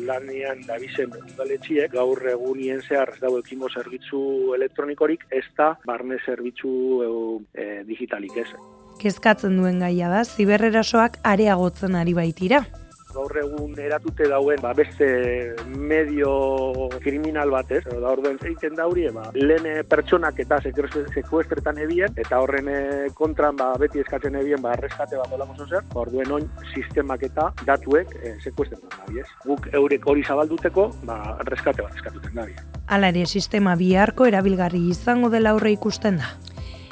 lanian dabizen udaletxiek, gaur egunien zehar ez dago ekimo zerbitzu elektronikorik, ez da barne zerbitzu e, digitalik ez. Kezkatzen duen gaia da, ziberrerasoak areagotzen ari baitira gaur egun eratute dauen ba, beste medio kriminal batez, da orden egiten da hori, ba, lehen pertsonak eta sekuestretan ebien, eta horren eh, kontran ba, beti eskatzen ebien ba, arreskate bat olako zozer, orduen oin sistemak eta datuek e, sekuestretan da, Guk eurek hori zabalduteko, ba, arreskate bat eskatuten da, Hala ere, sistema biharko erabilgarri izango dela aurre ikusten da.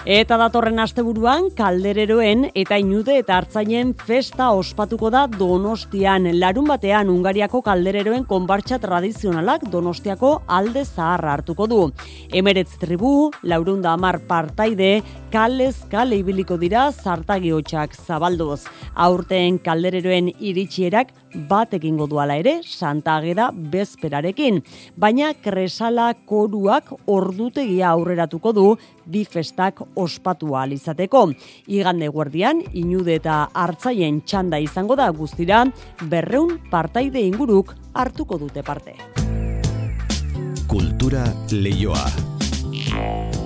Eta datorren asteburuan kaldereroen eta inude eta hartzainen festa ospatuko da Donostian. Larun batean Ungariako kaldereroen konbartxa tradizionalak Donostiako alde zaharra hartuko du. Emeretz tribu, laurunda amar partaide, kalez kale ibiliko dira zartagi hotxak zabaldoz. Aurten kaldereroen iritsierak bat egingo duala ere Santa Ageda bezperarekin. Baina kresala koruak ordutegia aurreratuko du bi festak ospatu izateko. Igande guardian, inude eta hartzaien txanda izango da guztira, berreun partaide inguruk hartuko dute parte. Kultura leioa.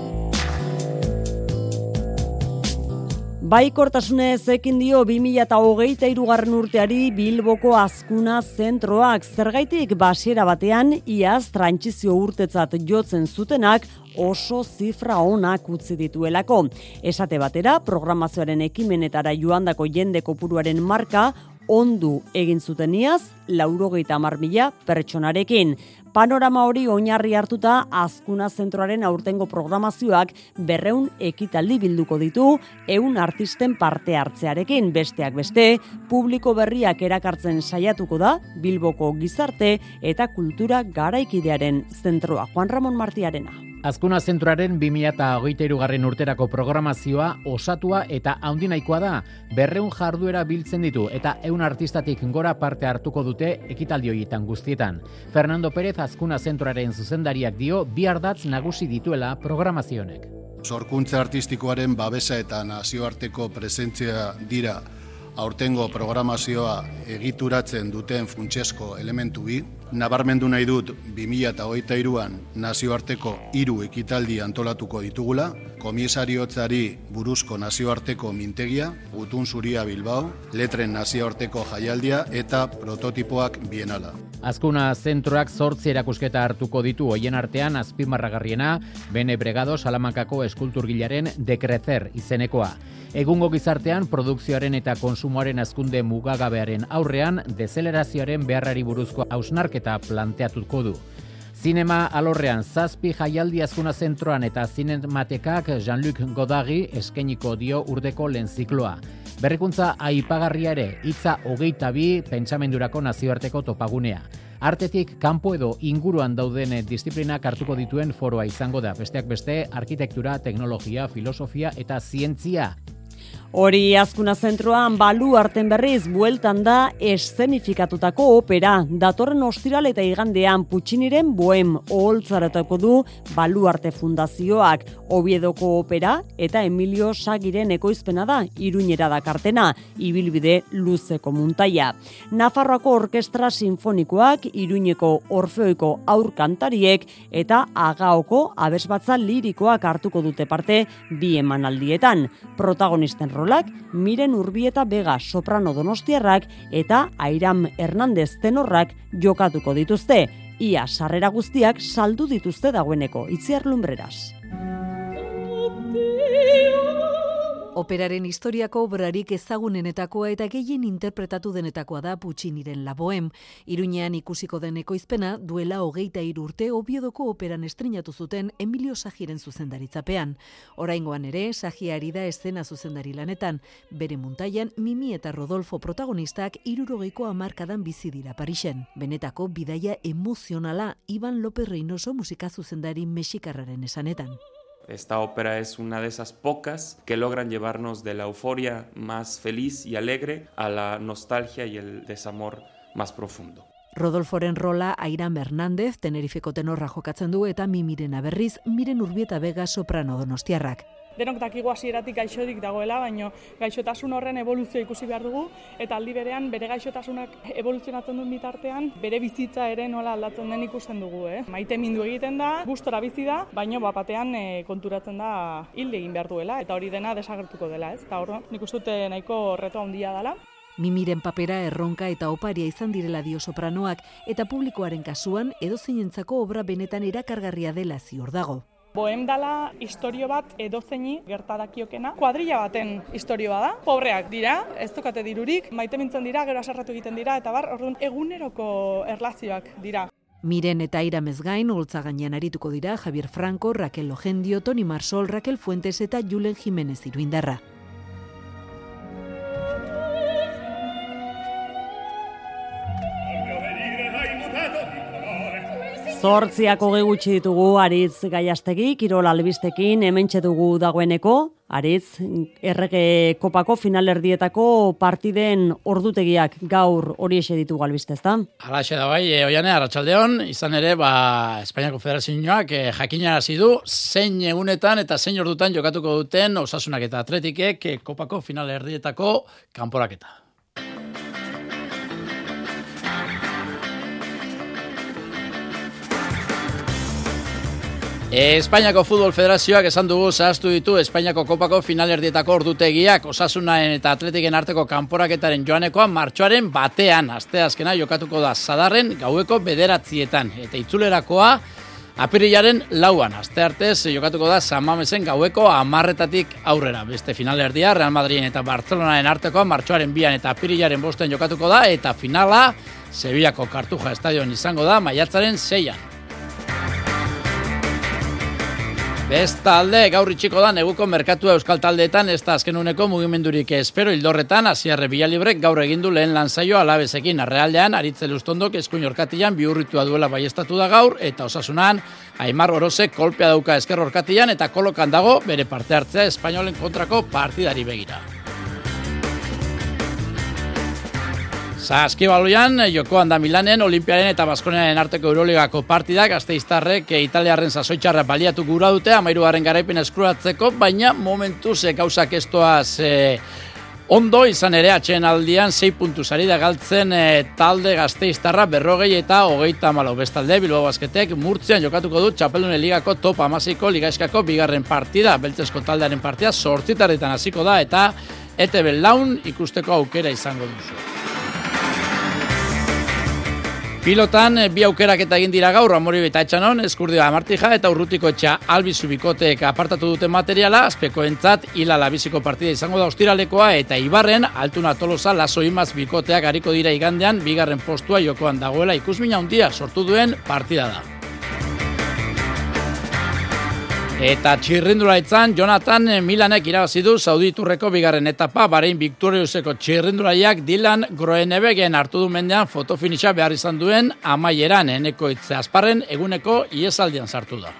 Baikortasunez ekin dio 2008 irugarren urteari Bilboko azkuna zentroak zergaitik basiera batean iaz trantzizio urtetzat jotzen zutenak oso zifra onak utzi dituelako. Esate batera, programazioaren ekimenetara joandako jende kopuruaren marka ondu egin zuteniaz, laurogeita mila pertsonarekin. Panorama hori oinarri hartuta azkuna zentroaren aurtengo programazioak berreun ekitaldi bilduko ditu eun artisten parte hartzearekin besteak beste, publiko berriak erakartzen saiatuko da Bilboko gizarte eta kultura garaikidearen zentroa Juan Ramon Martiarena. Azkuna zentroaren 2008 garren urterako programazioa osatua eta haundinaikoa da, berreun jarduera biltzen ditu eta eun artistatik gora parte hartuko dute ekitaldioietan guztietan. Fernando Pérez Azkuna zentroaren zuzendariak dio bi ardatz nagusi dituela programazionek. Zorkuntza artistikoaren babesa eta nazioarteko presentzia dira aurtengo programazioa egituratzen duten funtsesko elementu bi, nabarmendu nahi dut 2008an nazioarteko hiru ekitaldi antolatuko ditugula, komisariotzari buruzko nazioarteko mintegia, gutun zuria Bilbao, letren nazioarteko jaialdia eta prototipoak bienala. Azkuna zentroak zortzi erakusketa hartuko ditu hoien artean azpimarragarriena, bene bregado salamankako eskulturgilaren dekrezer izenekoa. Egungo gizartean produkzioaren eta konsumoaren azkunde mugagabearen aurrean dezelerazioaren beharrari buruzko hausnarketa planteatuko du. Zinema alorrean zazpi jaialdi azkuna zentroan eta zinematekak Jean-Luc Godagi eskeniko dio urdeko lehen zikloa. Berrikuntza aipagarria ere, hitza hogeita bi pentsamendurako nazioarteko topagunea. Artetik kanpo edo inguruan dauden disiplinak hartuko dituen foroa izango da. Besteak beste, arkitektura, teknologia, filosofia eta zientzia Hori azkuna zentroan balu arten berriz bueltan da eszenifikatutako opera. Datorren ostiral eta igandean Pucciniren boem oholtzaretako du balu arte fundazioak Obiedoko opera eta Emilio Sagiren ekoizpena da iruñera da kartena, ibilbide luzeko muntaia. Nafarroako Orkestra Sinfonikoak, Iruñeko Orfeoiko aurkantariek eta Agaoko abesbatza lirikoak hartuko dute parte bi emanaldietan. Protagonisten rolak, Miren Urbieta Bega soprano donostiarrak eta Airam Hernandez tenorrak jokatuko dituzte. Ia sarrera guztiak saldu dituzte dagoeneko, itziar lumbreraz. Operaren historiako obrarik ezagunenetakoa eta gehien interpretatu denetakoa da Pucciniren La Bohème. Iruñean ikusiko deneko izpena duela hogeita urte obiodoko operan estrinatu zuten Emilio Sajiren zuzendaritzapean. Oraingoan ere, Sajiari da eszena zuzendari lanetan. Bere muntaian, Mimi eta Rodolfo protagonistak irurogeiko amarkadan bizi dira Parisen. Benetako bidaia emozionala Iban López Reynoso musika zuzendari mexikarraren esanetan. Esta ópera es una de esas pocas que logran llevarnos de la euforia más feliz y alegre a la nostalgia y el desamor más profundo. Rodolforen rola Airam Hernández, Tenerifeko tenorra jokatzen du eta Mimiren aberriz, Miren Urbieta Vega soprano donostiarrak denok dakigu hasieratik gaixodik dagoela, baino gaixotasun horren evoluzio ikusi behar dugu eta aldi berean bere gaixotasunak evoluzionatzen duen bitartean bere bizitza ere nola aldatzen den ikusten dugu, eh. Maite mindu egiten da, gustora bizi da, baino bat batean e, konturatzen da hil egin behar duela eta hori dena desagertuko dela, ez? Ta hor, nik uste nahiko reto handia dela. Mimiren papera erronka eta oparia izan direla dio sopranoak eta publikoaren kasuan edozeinentzako obra benetan erakargarria dela ziur dago. Bohem dala historio bat edozeini gertadakiokena. Kuadrilla baten historioa da. Pobreak dira, ez dukate dirurik, maite mintzen dira, gero asarratu egiten dira, eta bar, orduan eguneroko erlazioak dira. Miren eta iramez gain, holtza gainean arituko dira Javier Franco, Raquel Logendio, Toni Marsol, Raquel Fuentes eta Julen Jimenez iruindarra. Zortziako gutxi ditugu Aritz Gaiastegi, Kirol Albistekin, hemen dugu dagoeneko, Aritz, errege kopako finalerdietako partiden ordutegiak gaur hori ese ditugu albiste, ezta? Alaxe da bai, e, oiane, arratsaldeon izan ere, ba, Espainiako Federazioak e, jakina hasi du zein egunetan eta zein ordutan jokatuko duten osasunak eta atletikek e, kopako finalerdietako kanporaketa. Espainiako Futbol Federazioak esan dugu zehaztu ditu Espainiako Kopako finalerdietako ordutegiak osasunaen eta atletiken arteko kanporaketaren joanekoa martxoaren batean. Asteazkena jokatuko da zadarren gaueko bederatzietan. Eta itzulerakoa apirilaren lauan. Aste artez jokatuko da Samamesen gaueko amarretatik aurrera. Beste finalerdia Real Madrid eta Barcelonaren artekoa martxoaren bian eta apirilaren bosten jokatuko da. Eta finala Sevillako Kartuja Estadion izango da maiatzaren zeian. Besta alde, gaur itxiko da neguko merkatua euskal taldeetan, ez da azken uneko mugimendurik espero hildorretan, aziarre bilalibrek gaur egindu lehen lanzaio alabezekin arrealdean, aritze lustondok eskuin orkatian biurritua duela baiestatu da gaur, eta osasunan, Aimar Orosek kolpea dauka esker orkatian, eta kolokan dago bere parte hartzea espainolen kontrako partidari begira. Zaski baloian, jokoan da Milanen, Olimpiaren eta Baskonearen arteko Euroligako partidak, Asteiztarrek Italiarren sasoitxarra baliatu gura dute, amairuaren garaipen eskuratzeko, baina momentu ze gauzak estoaz e, ondo izan ere atxeen aldian 6 puntu zari da galtzen e, talde Gazteiztarra berrogei eta hogeita malo bestalde, Bilbao Basketek murtzean jokatuko du Txapeldune Ligako top amasiko Ligaiskako bigarren partida, beltzesko taldearen partida sortzitarritan hasiko da eta ETB laun ikusteko aukera izango duzu. Pilotan, eh, bi aukerak eta egin dira gaur, amori eta etxanon, eskurdia amartija eta urrutiko etxa albizu bikotek apartatu dute materiala, azpeko entzat, hila labiziko partida izango da ostiralekoa, eta ibarren, altuna tolosa, laso imaz bikoteak hariko dira igandean, bigarren postua jokoan dagoela ikusmina handia sortu duen partida da. Eta txirrindula Jonathan Milanek irabazi du Sauditurreko bigarren etapa, barein Victoriuseko txirrindulaiak Dylan Groenebegen hartu du mendean fotofinitza behar izan duen amaieran eneko itze azparren eguneko iesaldian sartu da.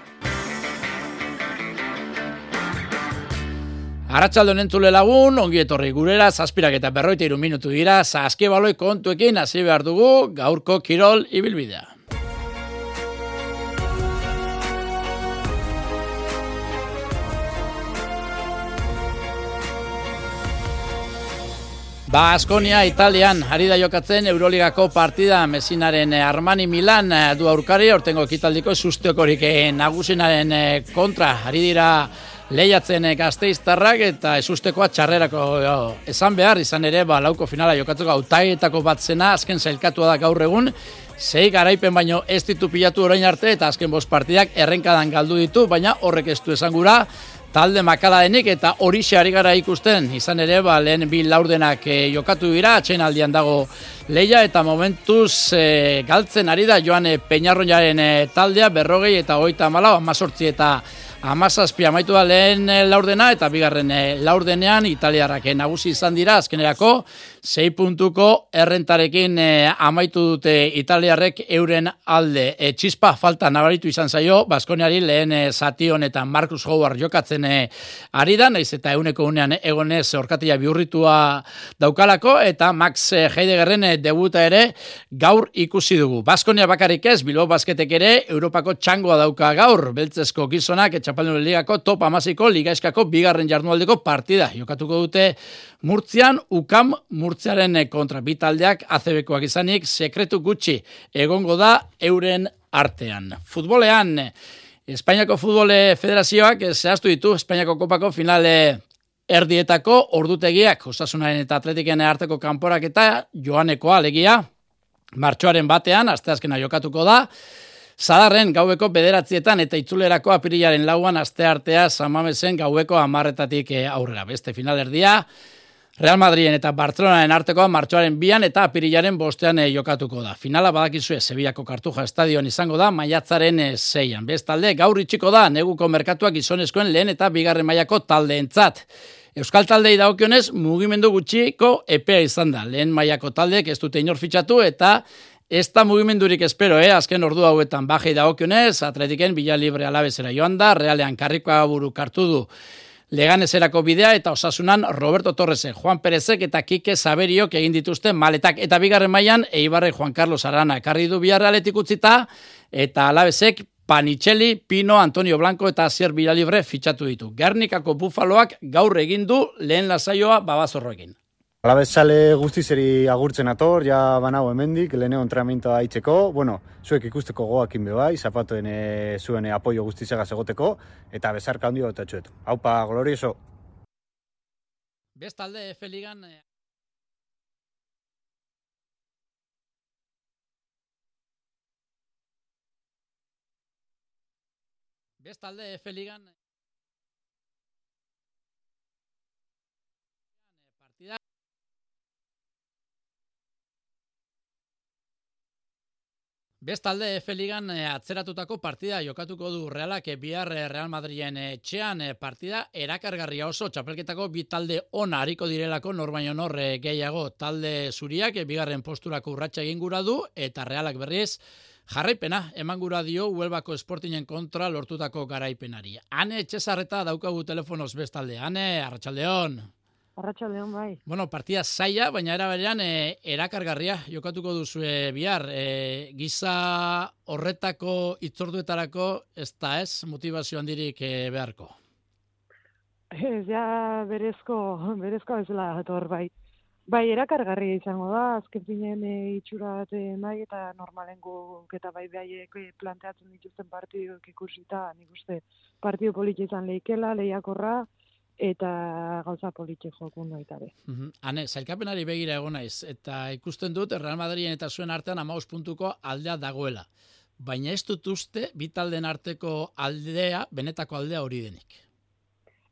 Arratxaldo nentzule lagun, ongi etorri gurera, zazpirak eta berroite iru minutu dira, zazke baloi kontuekin hasi behar dugu gaurko kirol ibilbidea. Ba, Askonia, Italian, ari da jokatzen Euroligako partida Mesinaren eh, Armani Milan eh, du aurkari, ortengo kitaldiko susteokorik eh, nagusinaren kontra, ari dira lehiatzen gazteiztarrak eta esustekoa txarrerako esan behar, izan ere, ba, lauko finala jokatzeko autaietako bat zena, azken zailkatua da gaur egun, Sei garaipen baino ez ditu pilatu orain arte eta azken bost partidak errenkadan galdu ditu, baina horrek ez du esan gura, talde makala denik eta hori ari gara ikusten, izan ere, ba, lehen bi laurdenak e, jokatu dira, atxen aldian dago leia eta momentuz e, galtzen ari da joan e, Peñarroñaren e, taldea, berrogei eta hoita malau, amazortzi eta amazazpi amaitu da lehen laurdena eta bigarren laurdenean italiarrak nagusi izan dira, azkenerako, sei puntuko errentarekin e, amaitu dute italiarrek euren alde. E, txispa falta nabaritu izan zaio, Baskoniari lehen e, zati honetan Marcus Howard jokatzen e, ari da, naiz eta euneko unean egonez orkatia biurritua daukalako, eta Max Heideggerren debuta ere gaur ikusi dugu. Baskonia bakarik ez, Bilbao basketek ere, Europako txangoa dauka gaur, beltzezko gizonak, etxapaldun ligako top amaziko ligaiskako bigarren jarnualdeko partida. Jokatuko dute Murtzian, ukam murtziaren kontra bitaldeak azebekoak izanik, sekretu gutxi egongo da euren artean. Futbolean, Espainiako Futbole Federazioak zehaztu ditu Espainiako Kopako finale erdietako ordutegiak, osasunaren eta atletiken arteko kanporak eta joaneko alegia, martxoaren batean, asteazkena jokatuko da, Zadarren gaueko bederatzietan eta itzulerako apirilaren lauan aste artea samamesen gaueko amarretatik eh, aurrera. Beste finalerdia, Real Madriden eta Barcelonaren artekoa martxoaren bian eta apirilaren bostean e, jokatuko da. Finala badakizue Sevillako Kartuja Estadion izango da maiatzaren e, zeian. Bestalde, gaur itxiko da neguko merkatuak gizonezkoen lehen eta bigarren mailako taldeentzat. Euskal taldei daokionez mugimendu gutxiko epea izan da. Lehen mailako taldeek ez dute inor fitxatu eta ez da mugimendurik espero, eh? azken ordu hauetan bajei daokionez, atletiken bila libre alabezera joan da, realean karrikoa buru kartu du Leganezerako bidea eta osasunan Roberto Torrese, Juan Perezek eta Kike Saberiok egin dituzte maletak. Eta bigarren mailan Eibarre Juan Carlos Arana ekarri du biarrealetik utzita eta alabezek Panicelli, Pino, Antonio Blanco eta Asier Bilalibre fitxatu ditu. Gernikako bufaloak gaur egin du lehen lasaioa babazorroekin. Alabezale guztizeri agurtzen ator, ja banago hemendik, leheneo entrenamentoa haitzeko, bueno, zuek ikusteko goakin bai, zapatoen e, zuen e, apoio guztizega segoteko, eta bezarka handio eta txuet. Haupa, glorioso! Bestalde, Feligan... Eh, Bestalde, Feligan... Bestalde F Ligan eh, atzeratutako partida jokatuko du Realak eh, bihar eh, Real Madriden etxean partida erakargarria oso txapelketako bi talde ona hariko direlako norbaino nor gehiago talde zuriak bigarren posturako urratsa egin gura du eta Realak berriz jarraipena eman gura dio Huelbako Sportingen kontra lortutako garaipenari. Ane etxezarreta daukagu telefonoz bestalde. Ane, arratsaldeon. Arratxaldeon bai. Bueno, partia zaila, baina era berean e, erakargarria jokatuko duzu bihar. E, giza horretako itzorduetarako ez da ez motivazio handirik e, beharko. Ez ja berezko, berezko ez etor bai. Bai, erakargarria izango da, azken zinen e, itxura bat nahi eta normalen eta bai behaiek planteatzen dituzten partiduk ikusita, nik uste partidu politia izan lehikela, lehiakorra, eta gauza politxe jokun baita be. Mm Hane, zailkapenari begira egon naiz, eta ikusten dut Real Madridien eta zuen artean amaus puntuko aldea dagoela. Baina ez dut uste, bitalden arteko aldea, benetako aldea hori denik.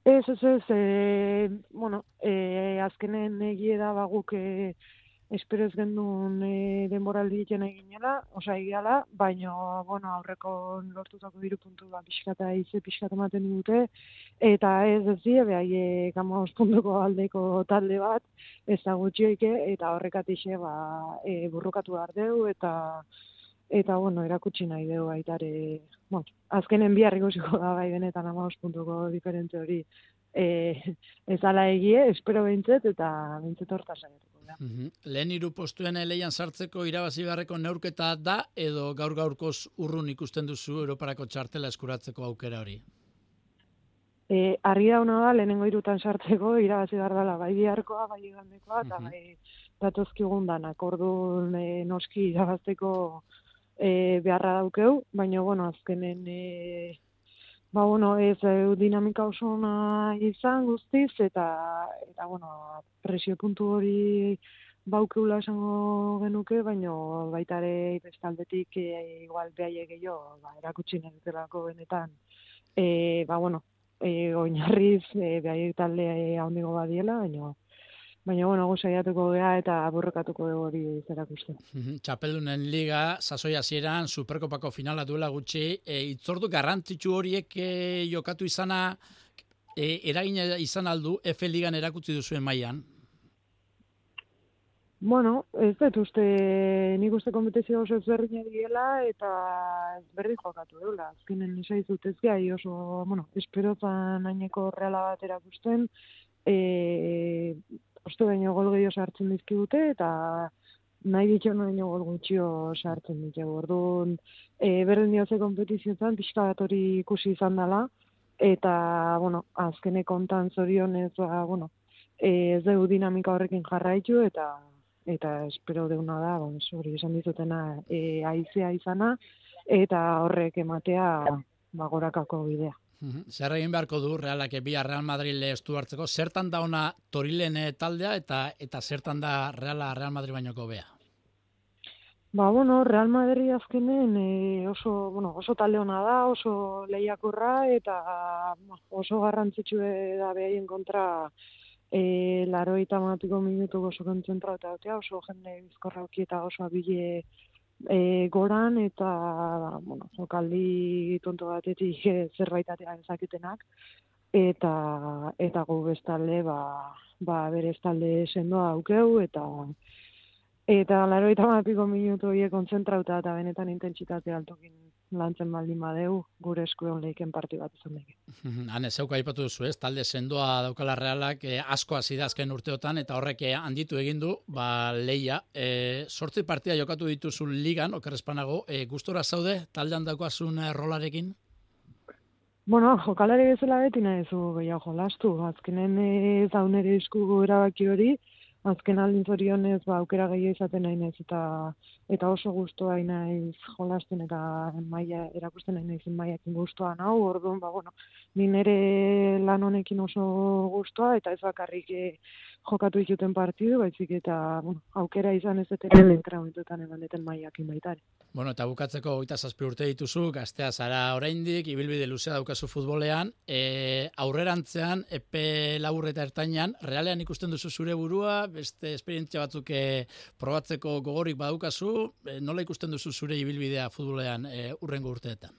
Ez, ez, ez, e, bueno, e, azkenen egie da baguk e, espero ez gendun e, denboraldi egin eginela, osa egiala, baina, bueno, aurreko lortutako diru puntu da pixkata ize pixkata ematen dute, eta ez ez die, behai, e, gama puntuko aldeko talde bat, ez da gutxioike, eta horrekatixe, ba, e, burrukatu behar eta, eta, bueno, erakutsi nahi deu, aitare, bueno, azkenen biharriko ziko da, bai, benetan ama puntuko diferente hori, e, ez ala egie, espero behintzet, eta behintzet horta saiatuko. Mm Lehen hiru postuen leian sartzeko irabazi beharreko neurketa da, edo gaur gaurkoz urrun ikusten duzu Europarako txartela eskuratzeko aukera hori? E, argi dauna da, lehenengo irutan sartzeko, irabazi behar dela, bai biharkoa, bai igandekoa, eta bai datozkigun danak, orduan e, noski irabazteko e, beharra daukeu, baina, bueno, azkenen, e, ba, bueno, ez e, dinamika oso ona izan guztiz, eta, eta bueno, presio puntu hori baukeula esango genuke, baina baita ere bestaldetik e, igual behaie gehiago, ba, erakutsi nahi benetan, e, ba, bueno, e, oinarriz e, behaie talde handigo badiela, baina, Baina, bueno, gozaiatuko gea eta aburrokatuko dugu hori zerakusten. Txapeldunen liga, sasoi hasieran superkopako finala duela gutxi, e, itzordu garrantzitsu horiek e, jokatu izana, e, eragina izan aldu, F ligan erakutsi duzuen mailan. Bueno, ez dut uste, nik uste kompetizio oso ezberdin diela eta ezberdin jokatu dula. Azkenen nisa izut ez gai oso, bueno, esperotan aineko reala bat erakusten, e, postu baino gol gehiago sartzen dizkigute eta nahi ditu nahi gol gutxio sartzen ditu. Orduan, e, berdin dioze kompetizioetan pixka bat hori ikusi izan dela eta, bueno, azkene kontan zorionez, ba, bueno, e, ez dugu dinamika horrekin jarraitu eta eta espero deuna da, bon, hori esan dizutena e, aizea izana eta horrek ematea ba, gorakako bidea. Zer egin beharko du Realak bi Real Madrid lehestu hartzeko, zertan da ona Torilen taldea eta eta zertan da Reala Real Madrid bainoko bea? Ba, bueno, Real Madrid azkenen e, oso, bueno, oso talde ona da, oso lehiakorra eta oso garrantzitsu da behaien kontra e, laro eta matiko minutu oso kontzentrauta oso jende bizkorra eta oso abile e, goran eta bueno, jokaldi tonto batetik e, zerbait atea ezaketenak eta eta gu bestalde ba ba talde sendoa aukeu eta eta 80 minutu hoe kontzentrauta eta benetan intentsitate altokin lantzen baldin badeu, gure eskuen leiken parti bat izan daike. Hane, zeuka ipatu duzu, ez? Talde sendoa daukala realak eh, asko hasi azken urteotan eta horrek eh, handitu egin du, ba leia, eh, sortzi partia jokatu dituzu ligan, okerrespanago, eh, gustora zaude taldean daukasun eh, rolarekin? Bueno, jokalari bezala beti nahi zu gehiago jolastu, azkenen eh, zaunere esku erabaki hori, azken aldin zorionez ba, aukera gehiago izaten nahi naiz, eta, eta oso guztua nahi naiz jolasten eta maia, erakusten nahi naiz maiakin guztua nau, orduan, ba, bueno, ni nere lan honekin oso guztua, eta ez bakarrik eh, jokatu ikuten partidu, baizik eta bueno, aukera izan ez dut entrenamentuetan eman deten maiakin baitari. Bueno, eta bukatzeko goita zazpi urte dituzu, gaztea zara oraindik, ibilbide luzea daukazu futbolean, e, aurrerantzean, epe labur eta ertainan, realean ikusten duzu zure burua, beste esperientzia batzuk e, probatzeko gogorik badaukazu, e, nola ikusten duzu zure ibilbidea futbolean e, urrengo urteetan?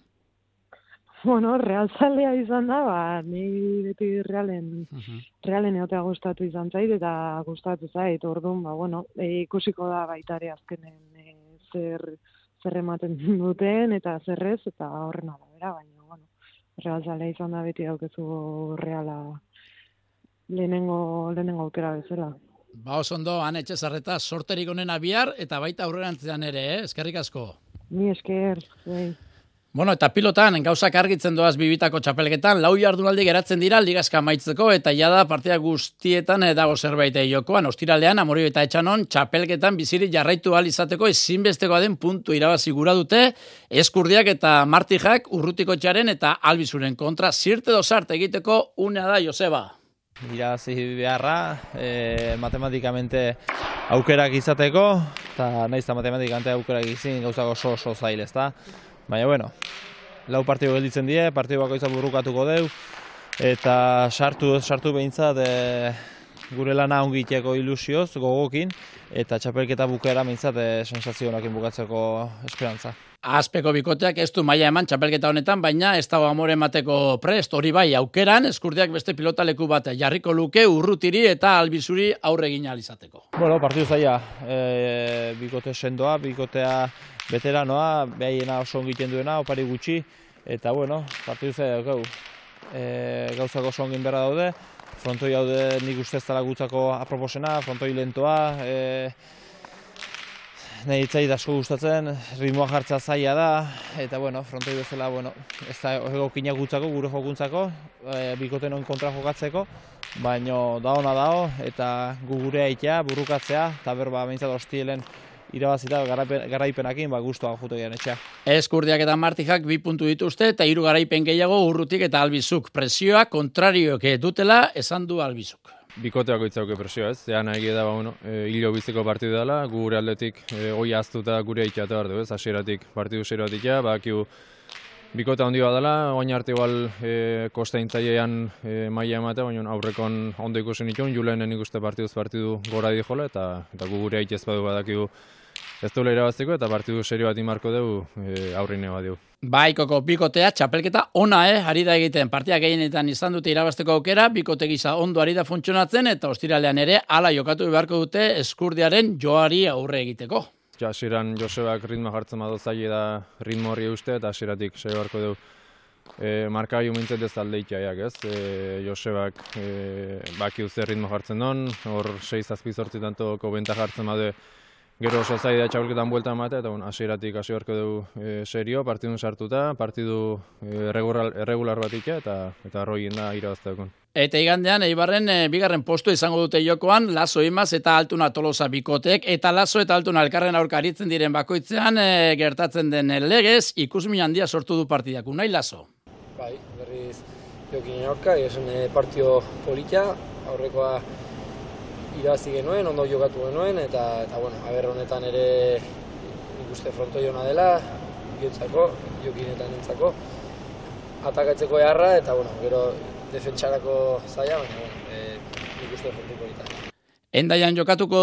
bueno, real zalea izan da, ba, ni beti realen, realen eotea gustatu izan zait, eta gustatu zait, orduan, ba, bueno, e, ikusiko da baitare azkenen e, zer, zer ematen duten, eta zerrez, eta horren bera, baina, bueno, real zalea izan da beti daukezu reala lehenengo, lehenengo aukera bezala. Ba, oso ondo, han etxezarreta sorterik onena bihar, eta baita aurrerantzean ere, eh? eskerrik asko. Ni esker, bai. Bueno, eta pilotan, gauzak argitzen doaz bibitako txapelketan, lau jardunaldi geratzen dira ligazka maitzeko, eta jada partia guztietan dago zerbait jokoan. Ostiralean, amorio eta etxanon, txapelketan biziri jarraitu al izateko ezinbestekoa den puntu irabazi gura dute, eskurdiak eta martijak urrutiko txaren eta albizuren kontra, zirte dozart egiteko unea da, Joseba. Irabazi beharra, e, matematikamente aukerak izateko, eta nahiz matematikamente aukerak izin gauzak oso oso zail, ezta? Baina, bueno, lau partidu gelditzen die, partidu bako izan burrukatuko deu, eta sartu, sartu behintzat e, gure lana ongiteko ilusioz, gogokin, eta txapelketa bukera behintzat e, sensazionakin bukatzeko esperantza. Azpeko bikoteak ez du maia eman txapelketa honetan, baina ez dago amore emateko prest, hori bai, aukeran, eskurdiak beste pilotaleku bat jarriko luke, urrutiri eta albizuri aurre gina alizateko. Bueno, partidu zaila, e, bikote sendoa, bikotea beteranoa, behaiena oso ongiten duena, opari gutxi, eta bueno, partidu zaila, e, gauzako oso ongin berra daude, frontoi daude nik uste ez dela gutzako aproposena, frontoi lentoa, e, nahi itzai asko gustatzen, ritmoa jartza zaila da, eta bueno, frontoi bezala, bueno, ez da egokina gutzako, gure jokuntzako, e, bikoten on kontra jokatzeko, baino da ona dao, eta gu gure aitea, burukatzea, eta berba behintzat hostielen irabazita garaipenakin, ba, guztua jute gian etxea. Eskurdiak eta martijak bi puntu dituzte, eta hiru garaipen gehiago urrutik eta albizuk. Presioa kontrarioak dutela esan du albizuk. Bikoteako itzauke presioa ez, zean nahi da, ba, bueno, e, hilo biziko partidu dela, gure aldetik e, goi aztuta gure itxate behar du, ez, asieratik partidu zeroatik ja, bakiu bikota handi dela, oin arte igual e, kosta intzailean e, maia ematea, baina aurrekon ondo ikusen itun, julenen ikuste partiduz partidu gora di jola, eta, eta gu gure itxez badu badakigu ez duela irabazteko eta partidu serio bat imarko dugu e, aurrine bat dugu. Bai, koko, bikotea, txapelketa ona, eh, ari da egiten, partia gehienetan izan dute irabazteko aukera, bikote gisa ondo ari da funtzionatzen, eta ostiralean ere, ala jokatu beharko dute eskurdiaren joari aurre egiteko. Ja, asiran Josebak ritmo jartzen badu zaila da ritmo horri uste, eta asiratik sei beharko dugu. E, marka hi umintzet ez talde itxaiak, ez? E, Josebak e, baki uste ritmo jartzen don, hor 6 sortzi tantoko benta jartzen badu Gero oso zaida txabolketan buelta emate, eta bon, asieratik hasi beharko dugu e, serio, partidun sartuta, partidu e, erregular bat eta eta arroien da irabazteakon. Eta igandean, Eibarren e, bigarren postu izango dute jokoan, Lazo Imaz eta Altuna Tolosa bikotek, eta Lazo eta Altuna elkarren aurkaritzen diren bakoitzean e, gertatzen den legez, ikusmin handia sortu du partidak. Unai Lazo? Bai, berriz jokin aurka, esan e, partio politia, aurrekoa irabazi genuen, ondo jokatu genuen, eta, eta bueno, aber honetan ere ikuste frontoi hona dela, biotzako, jokinetan entzako, atakatzeko eharra, eta bueno, gero defentsarako zaila, baina bueno, e, ikuste frontoi polita. Endaian jokatuko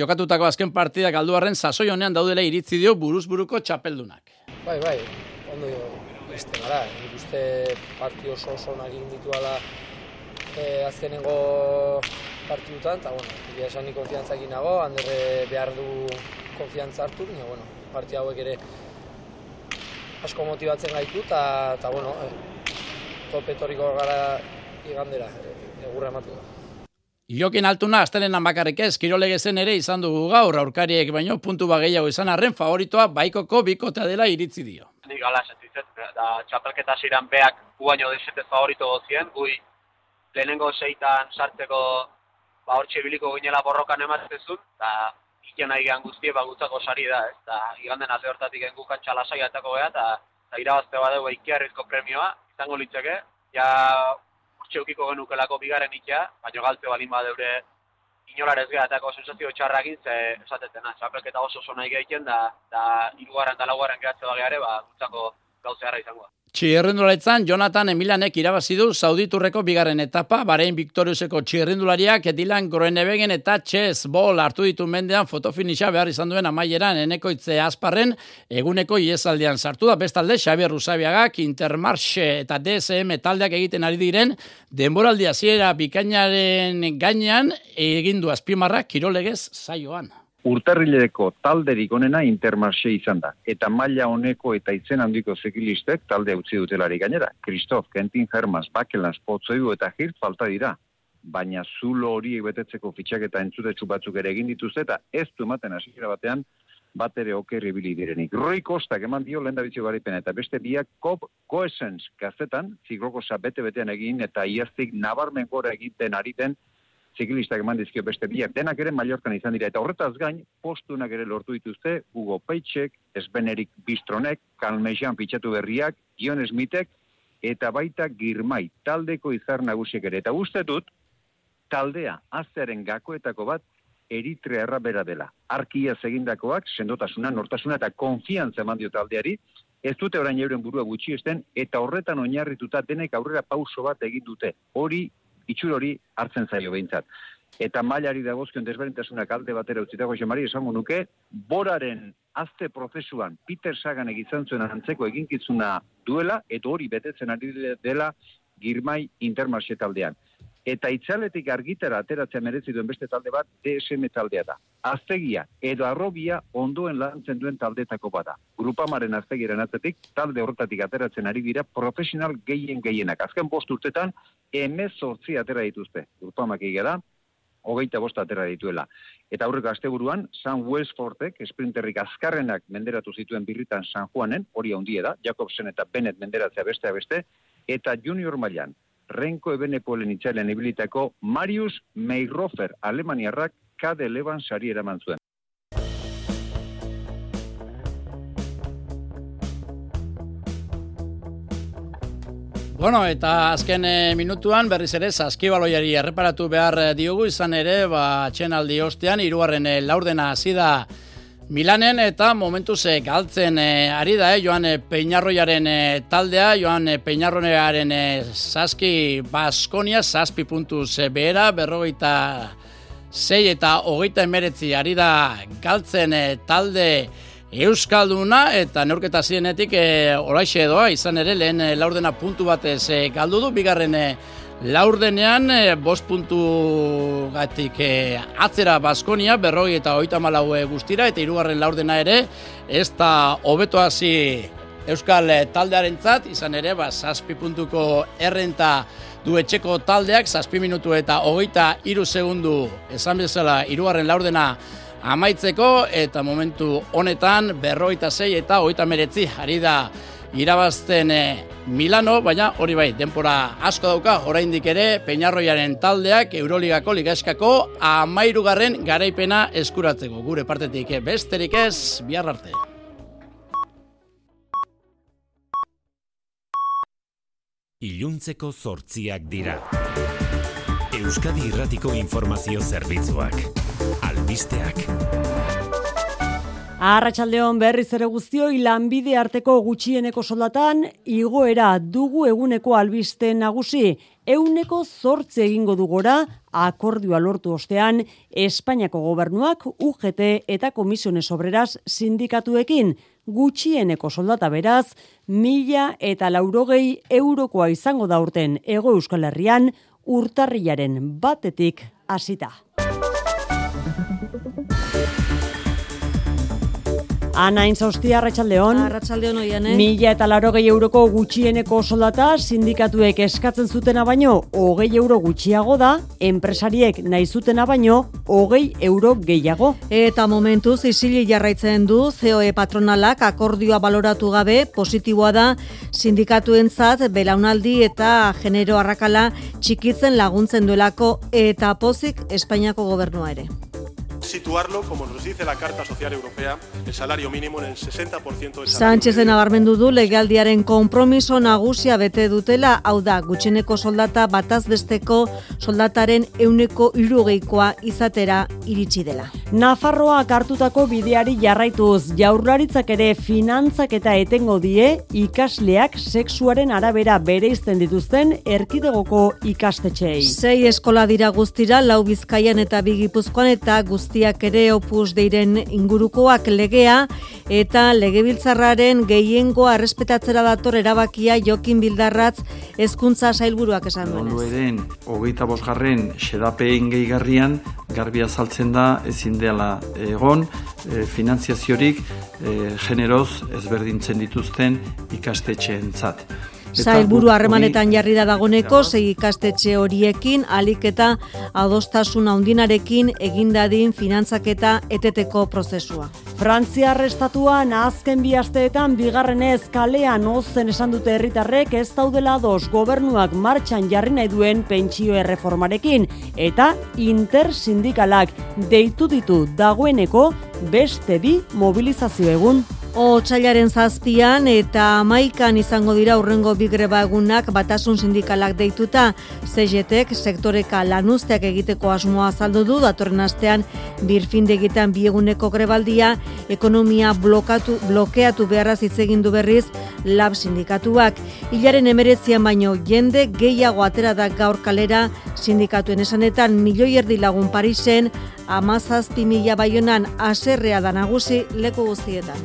jokatutako azken partidak alduarren sasoi honean daudela iritzi dio buruz buruko txapeldunak. Bai, bai, ondo jo, beste gara, ikuste partio oso oso nagin dituala e, azkenengo partidutan, eta, bueno, egia esan ni konfiantza egin nago, handerre behar du konfiantza hartu, baina, bueno, parti hauek ere asko motibatzen gaitu, eta, eta bueno, e, tope etorriko gara igandera, e, egurra emateko. Jokin altuna, astelenan bakarrik ez, kirolegezen ere izan dugu gaur, aurkariek baino, puntu bageiago izan arren, favoritoa baikoko bikotea dela iritzi dio. Ni gala sentitzen, da txapelketa ziren beak guaino desete favorito gozien, gui lehenengo seitan sartzeko ba hortxe biliko ginela borrokan ematzen eta ikian nahi guztie ba gutzako sari da, ez, eta iganden alde hortatik engu kantxa lasai atako geha, eta, irabazte badeu ikiarrizko premioa, izango litzeke, ja hortxe ukiko genukelako bigaren ikia, baina galte balin badeure inolarez geha etako sensazio txarrakin, ze esatetena, txapelketa oso oso nahi gehiten, da, da irugarren eta laugarren gehatze bageare, ba, gutzako gauzearra izango da. Txirrindularitzan, Jonathan Emilanek irabazi du Sauditurreko bigarren etapa, Barein Victoriuseko txirrindulariak Edilan Groenebegen eta Chess Ball hartu ditu mendean fotofinisa behar izan duen amaieran enekoitze asparren eguneko iesaldian sartu da bestalde Xabier Rusabiagak Intermarche eta DSM taldeak egiten ari diren denboraldia ziera bikainaren gainean egindu azpimarra kirolegez zaioan urtarrileko talderik onena intermarxe izan da. Eta maila honeko eta itzen handiko zekilistek talde utzi dutelari gainera. Kristof, Kentin Hermans, Bakelans, Potzoiu eta Hirt falta dira. Baina zulo horiek betetzeko fitxak eta entzutetsu batzuk ere egin dituzte eta ez du ematen hasiera batean bat ere okerri bili direnik. Roi Kostak eman dio lehen bizio garipena eta beste biak Kop Koesens gazetan, ziklokosa bete-betean egin eta iaztik nabarmen gora egiten ariten ziklistak eman dizkio beste biak, denak ere Mallorcan izan dira, eta horretaz gain, postunak ere lortu dituzte, Hugo Peitxek, Esbenerik Bistronek, Kalmejan pitxatu berriak, Ion Smithek, eta baita Girmai, taldeko izar nagusiek ere. Eta uste dut, taldea, aztearen gakoetako bat, Eritrea erra bera dela. Arkia segindakoak, sendotasuna, nortasuna eta konfiantza eman dio taldeari, ez dute orain euren burua gutxi esten, eta horretan oinarrituta denek aurrera pauso bat egin dute. Hori itxur hori hartzen zaio behintzat. Eta mailari dagozkion desberintasunak alde batera utzitako xemari esango nuke, boraren azte prozesuan Peter Sagan egizan zuen antzeko eginkizuna duela, eta hori betetzen ari dela girmai intermarxe taldean. Eta itzaletik argitara ateratzea merezi duen beste talde bat DSM taldea da. Aztegia edo arrobia ondoen lantzen duen taldetako bada. Grupamaren aztegiaren atzetik talde horretatik ateratzen ari dira profesional gehien gehienak. Azken bost urtetan emez sortzi atera dituzte. Grupamak egera, hogeita bosta atera dituela. Eta aurreko asteburuan, San Westfortek, esprinterrik azkarrenak menderatu zituen birritan San Juanen, hori handia da, Jacobsen eta Bennett menderatzea bestea beste, eta junior mailan Renko Ebenepoelen itxailen ibilitako Marius Meirofer Alemaniarrak kade leban sari eraman zuen. Bueno, eta azken e, minutuan berriz ere saskibaloiari erreparatu behar eh, diogu izan ere, ba, txenaldi ostean, iruaren e, laurdena hasi da Milanen eta momentu ze galtzen ari da, eh, joan e, Peñarroiaren taldea, joan e, e, saski Baskonia, saspi puntuz e, behera, berrogeita zei eta hogeita emeretzi ari da galtzen talde Euskalduna eta neurketa zirenetik e, oraixe edoa, izan ere lehen e, laurdena puntu batez e, galdu du, bigarren e, laurdenean e, bost puntu gatik e, atzera Baskonia, berroi eta oita malau e, guztira, eta hirugarren laurdena ere, ez da hobeto hasi Euskal taldearen zat, izan ere, ba, saspi puntuko errenta du etxeko taldeak, saspi minutu eta hogeita iru segundu, esan bezala, hirugarren laurdena amaitzeko eta momentu honetan berroita zei eta oita meretzi ari da irabazten eh, Milano, baina hori bai, denpora asko dauka, oraindik ere, Peñarroiaren taldeak, Euroligako, Ligaskako, amairugarren garaipena eskuratzeko. Gure partetik eh, besterik ez, bihar arte. Iluntzeko zortziak dira. Euskadi Irratiko Informazio Zerbitzuak. Albisteak. Arratxaldeon berriz ere guztioi lanbide arteko gutxieneko soldatan igoera dugu eguneko albiste nagusi. Euneko zortze egingo dugora akordioa lortu ostean Espainiako gobernuak UGT eta Komisiones Obreras sindikatuekin gutxieneko soldata beraz, mila eta laurogei eurokoa izango da urten ego euskal herrian, urtarriaren batetik hasita. Ana Inzausti, Arratxaldeon. Arratxaldeon oian, eh? Mila eta laro gehi euroko gutxieneko soldata sindikatuek eskatzen zutena baino hogei euro gutxiago da, enpresariek nahi zutena baino hogei euro gehiago. Eta momentuz, izili jarraitzen du, COE patronalak akordioa baloratu gabe, positiboa da sindikatuentzat belaunaldi eta genero arrakala txikitzen laguntzen duelako eta pozik Espainiako gobernua ere situarlo, como nos dice la Carta Social Europea, el salario mínimo en el 60% de Sánchez de nabarmendu du legaldiaren konpromiso nagusia bete dutela, hau da, gutxeneko soldata bataz besteko soldataren euneko irugeikoa izatera iritsi dela. Nafarroa hartutako bideari jarraituz, jaurlaritzak ere finantzak eta etengo die ikasleak sexuaren arabera bere izten dituzten erkidegoko ikastetxeei. Sei eskola dira guztira, lau bizkaian eta bigipuzkoan eta guzti guztiak ere opus deiren ingurukoak legea eta legebiltzarraren gehiengoa errespetatzera dator erabakia Jokin Bildarratz hezkuntza sailburuak esan duenez. Onlueren, hogeita bosgarren, xedapein gehigarrian, garbi azaltzen da ezin dela egon, e, finanziaziorik e, generoz ezberdintzen dituzten ikastetxeen zat. Zailburu harremanetan jarri da dagoneko, sei ikastetxe horiekin, alik eta adostasun handinarekin egindadin finantzaketa eteteko prozesua. Frantzia arrestatuan azken bi asteetan bigarrenez kalean ozen esan dute herritarrek ez daudela dos gobernuak martxan jarri nahi duen pentsio erreformarekin eta intersindikalak deitu ditu dagoeneko beste bi mobilizazio egun Otsailaren zazpian eta maikan izango dira urrengo bigreba egunak batasun sindikalak deituta. CGTek sektoreka lanuzteak egiteko asmoa azaldu du datorren astean birfindegitan bieguneko grebaldia ekonomia blokatu, blokeatu beharraz hitz egin du berriz lab sindikatuak. Hilaren emeretzian baino jende gehiago atera da gaur kalera sindikatuen esanetan milioi erdi lagun Parisen amazazpi mila baionan aserrea da nagusi leku guztietan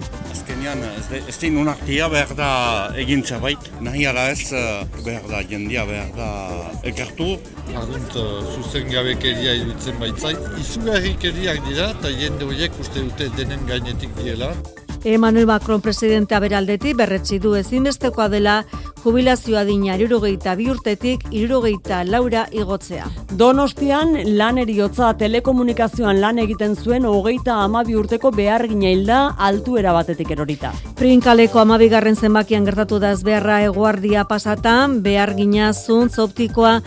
baina ez, de, ez din unartia behar da egin zerbait, nahi ala ez eh, behar da jendia, behar da elkartu. Argunt, zuzen gabekeria iruditzen baitzait. Izugarrikeriak dira, eta jende horiek uste dute denen gainetik diela. Emmanuel Macron presidentea beraldeti berretsi du ezinbestekoa dela jubilazioa dina irurogeita bi urtetik irurogeita laura igotzea. Donostian lan eriotza telekomunikazioan lan egiten zuen hogeita amabi urteko behar gina hilda altuera batetik erorita. Prinkaleko amabigarren zenbakian gertatu da beharra eguardia pasatan, behar gina zuntz optikoa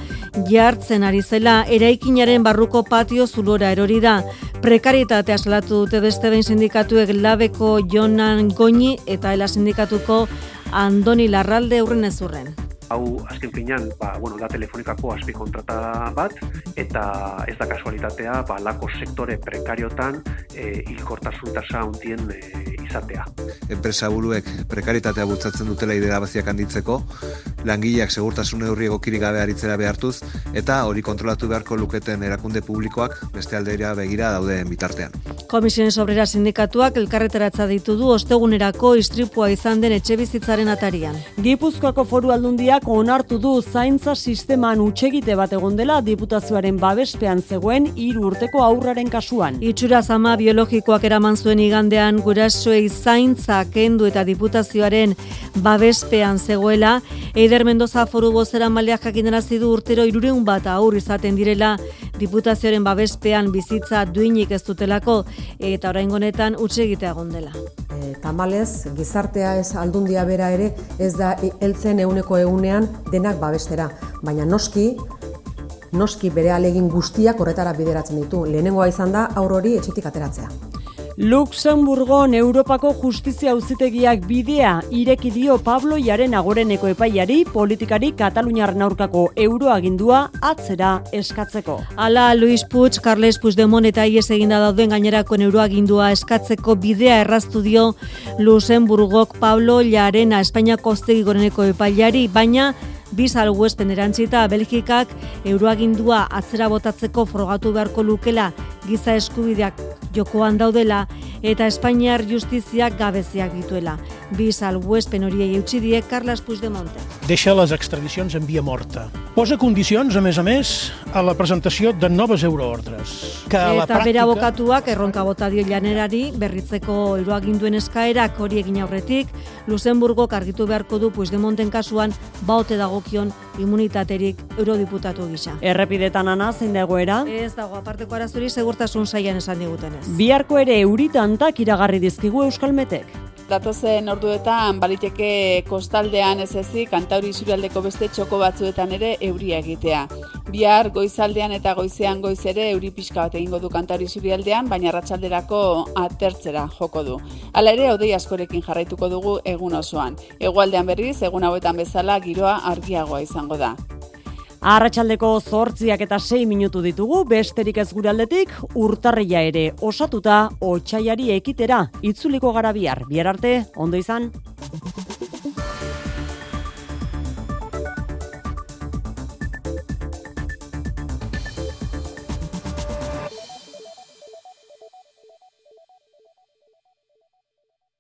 jartzen ari zela, eraikinaren barruko patio zulora erori da. Prekaritatea salatu dute beste behin sindikatuek labeko Jonan Goñi eta ela sindikatuko Andoni Larralde urren ezurren. Hau azken finean, ba, bueno, da telefonikako azpi kontrata bat, eta ez da kasualitatea, ba, lako sektore prekariotan e, ilkortasun tasa hundien e, izatea. Enpresa buruek prekaritatea bultzatzen dutela idea baziak handitzeko, langileak segurtasun neurri egokirik gabe aritzera behartuz, eta hori kontrolatu beharko luketen erakunde publikoak beste aldeira begira daudeen bitartean. Komisiones Obrera Sindikatuak elkarreteratza ditu du ostegunerako istripua izan den etxe bizitzaren atarian. Gipuzkoako foru aldundiak onartu du zaintza sisteman utxegite bat egon dela diputazioaren babespean zegoen hiru urteko aurraren kasuan. Itxura zama biologikoak eraman zuen igandean gurasoei zaintza kendu eta diputazioaren babespean zegoela, Eider Mendoza foru bozera maleak jakinarazi du urtero irureun bat aur izaten direla diputazioaren babespean bizitza duinik ez dutelako eta orain honetan utxe egitea dela. E, tamalez, gizartea ez aldundia bera ere ez da heltzen euneko egunean denak babestera. Baina noski, noski bere alegin guztiak horretara bideratzen ditu. Lehenengoa izan da aurrori etxetik ateratzea. Luxemburgon Europako Justizia Auzitegiak bidea ireki dio Pablo Jaren agoreneko epaiari politikari Kataluniar aurkako euroagindua atzera eskatzeko. Ala Luis Puig, Carles Puigdemont eta ies eginda dauden gainerako euroagindua eskatzeko bidea erraztu dio Luxemburgok Pablo Jarena Espainiako Ostegi goreneko epaiari, baina Bizal Westen erantzita Belgikak euroagindua atzera botatzeko frogatu beharko lukela giza eskubideak jokoan daudela eta Espainiar justiziak gabeziak dituela. Bizal Wespen horiei eutxi die Carles Puigdemonte. Deixa les extradicions en via morta. Posa condicions, a més a més, a la presentació de noves euroordres. Que eta la pràctica... bere abokatuak erronka bota dio janerari berritzeko eroaginduen eskaerak hori egin aurretik, Luxemburgo argitu beharko du Puigdemonten kasuan baote dagokion immunitaterik eurodiputatu gisa. Errepidetan ana zein dagoera? Ez dago aparteko arazuri segurtasun saian esan digutenez. Biharko ere euritantak iragarri dizkigu Euskalmetek. Datozen orduetan baliteke kostaldean ez ezik kantauri zuraldeko beste txoko batzuetan ere euria egitea. Bihar goizaldean eta goizean goiz ere euri pixka bat egingo du kantauri zurialdean, baina ratxalderako atertzera joko du. Hala ere, odei askorekin jarraituko dugu egun osoan. Egualdean berriz, egun hauetan bezala giroa argiagoa izango da. Arratxaldeko zortziak eta sei minutu ditugu, besterik ez gure aldetik, urtarria ere osatuta, otxaiari ekitera, itzuliko gara bihar. Bihar arte, ondo izan?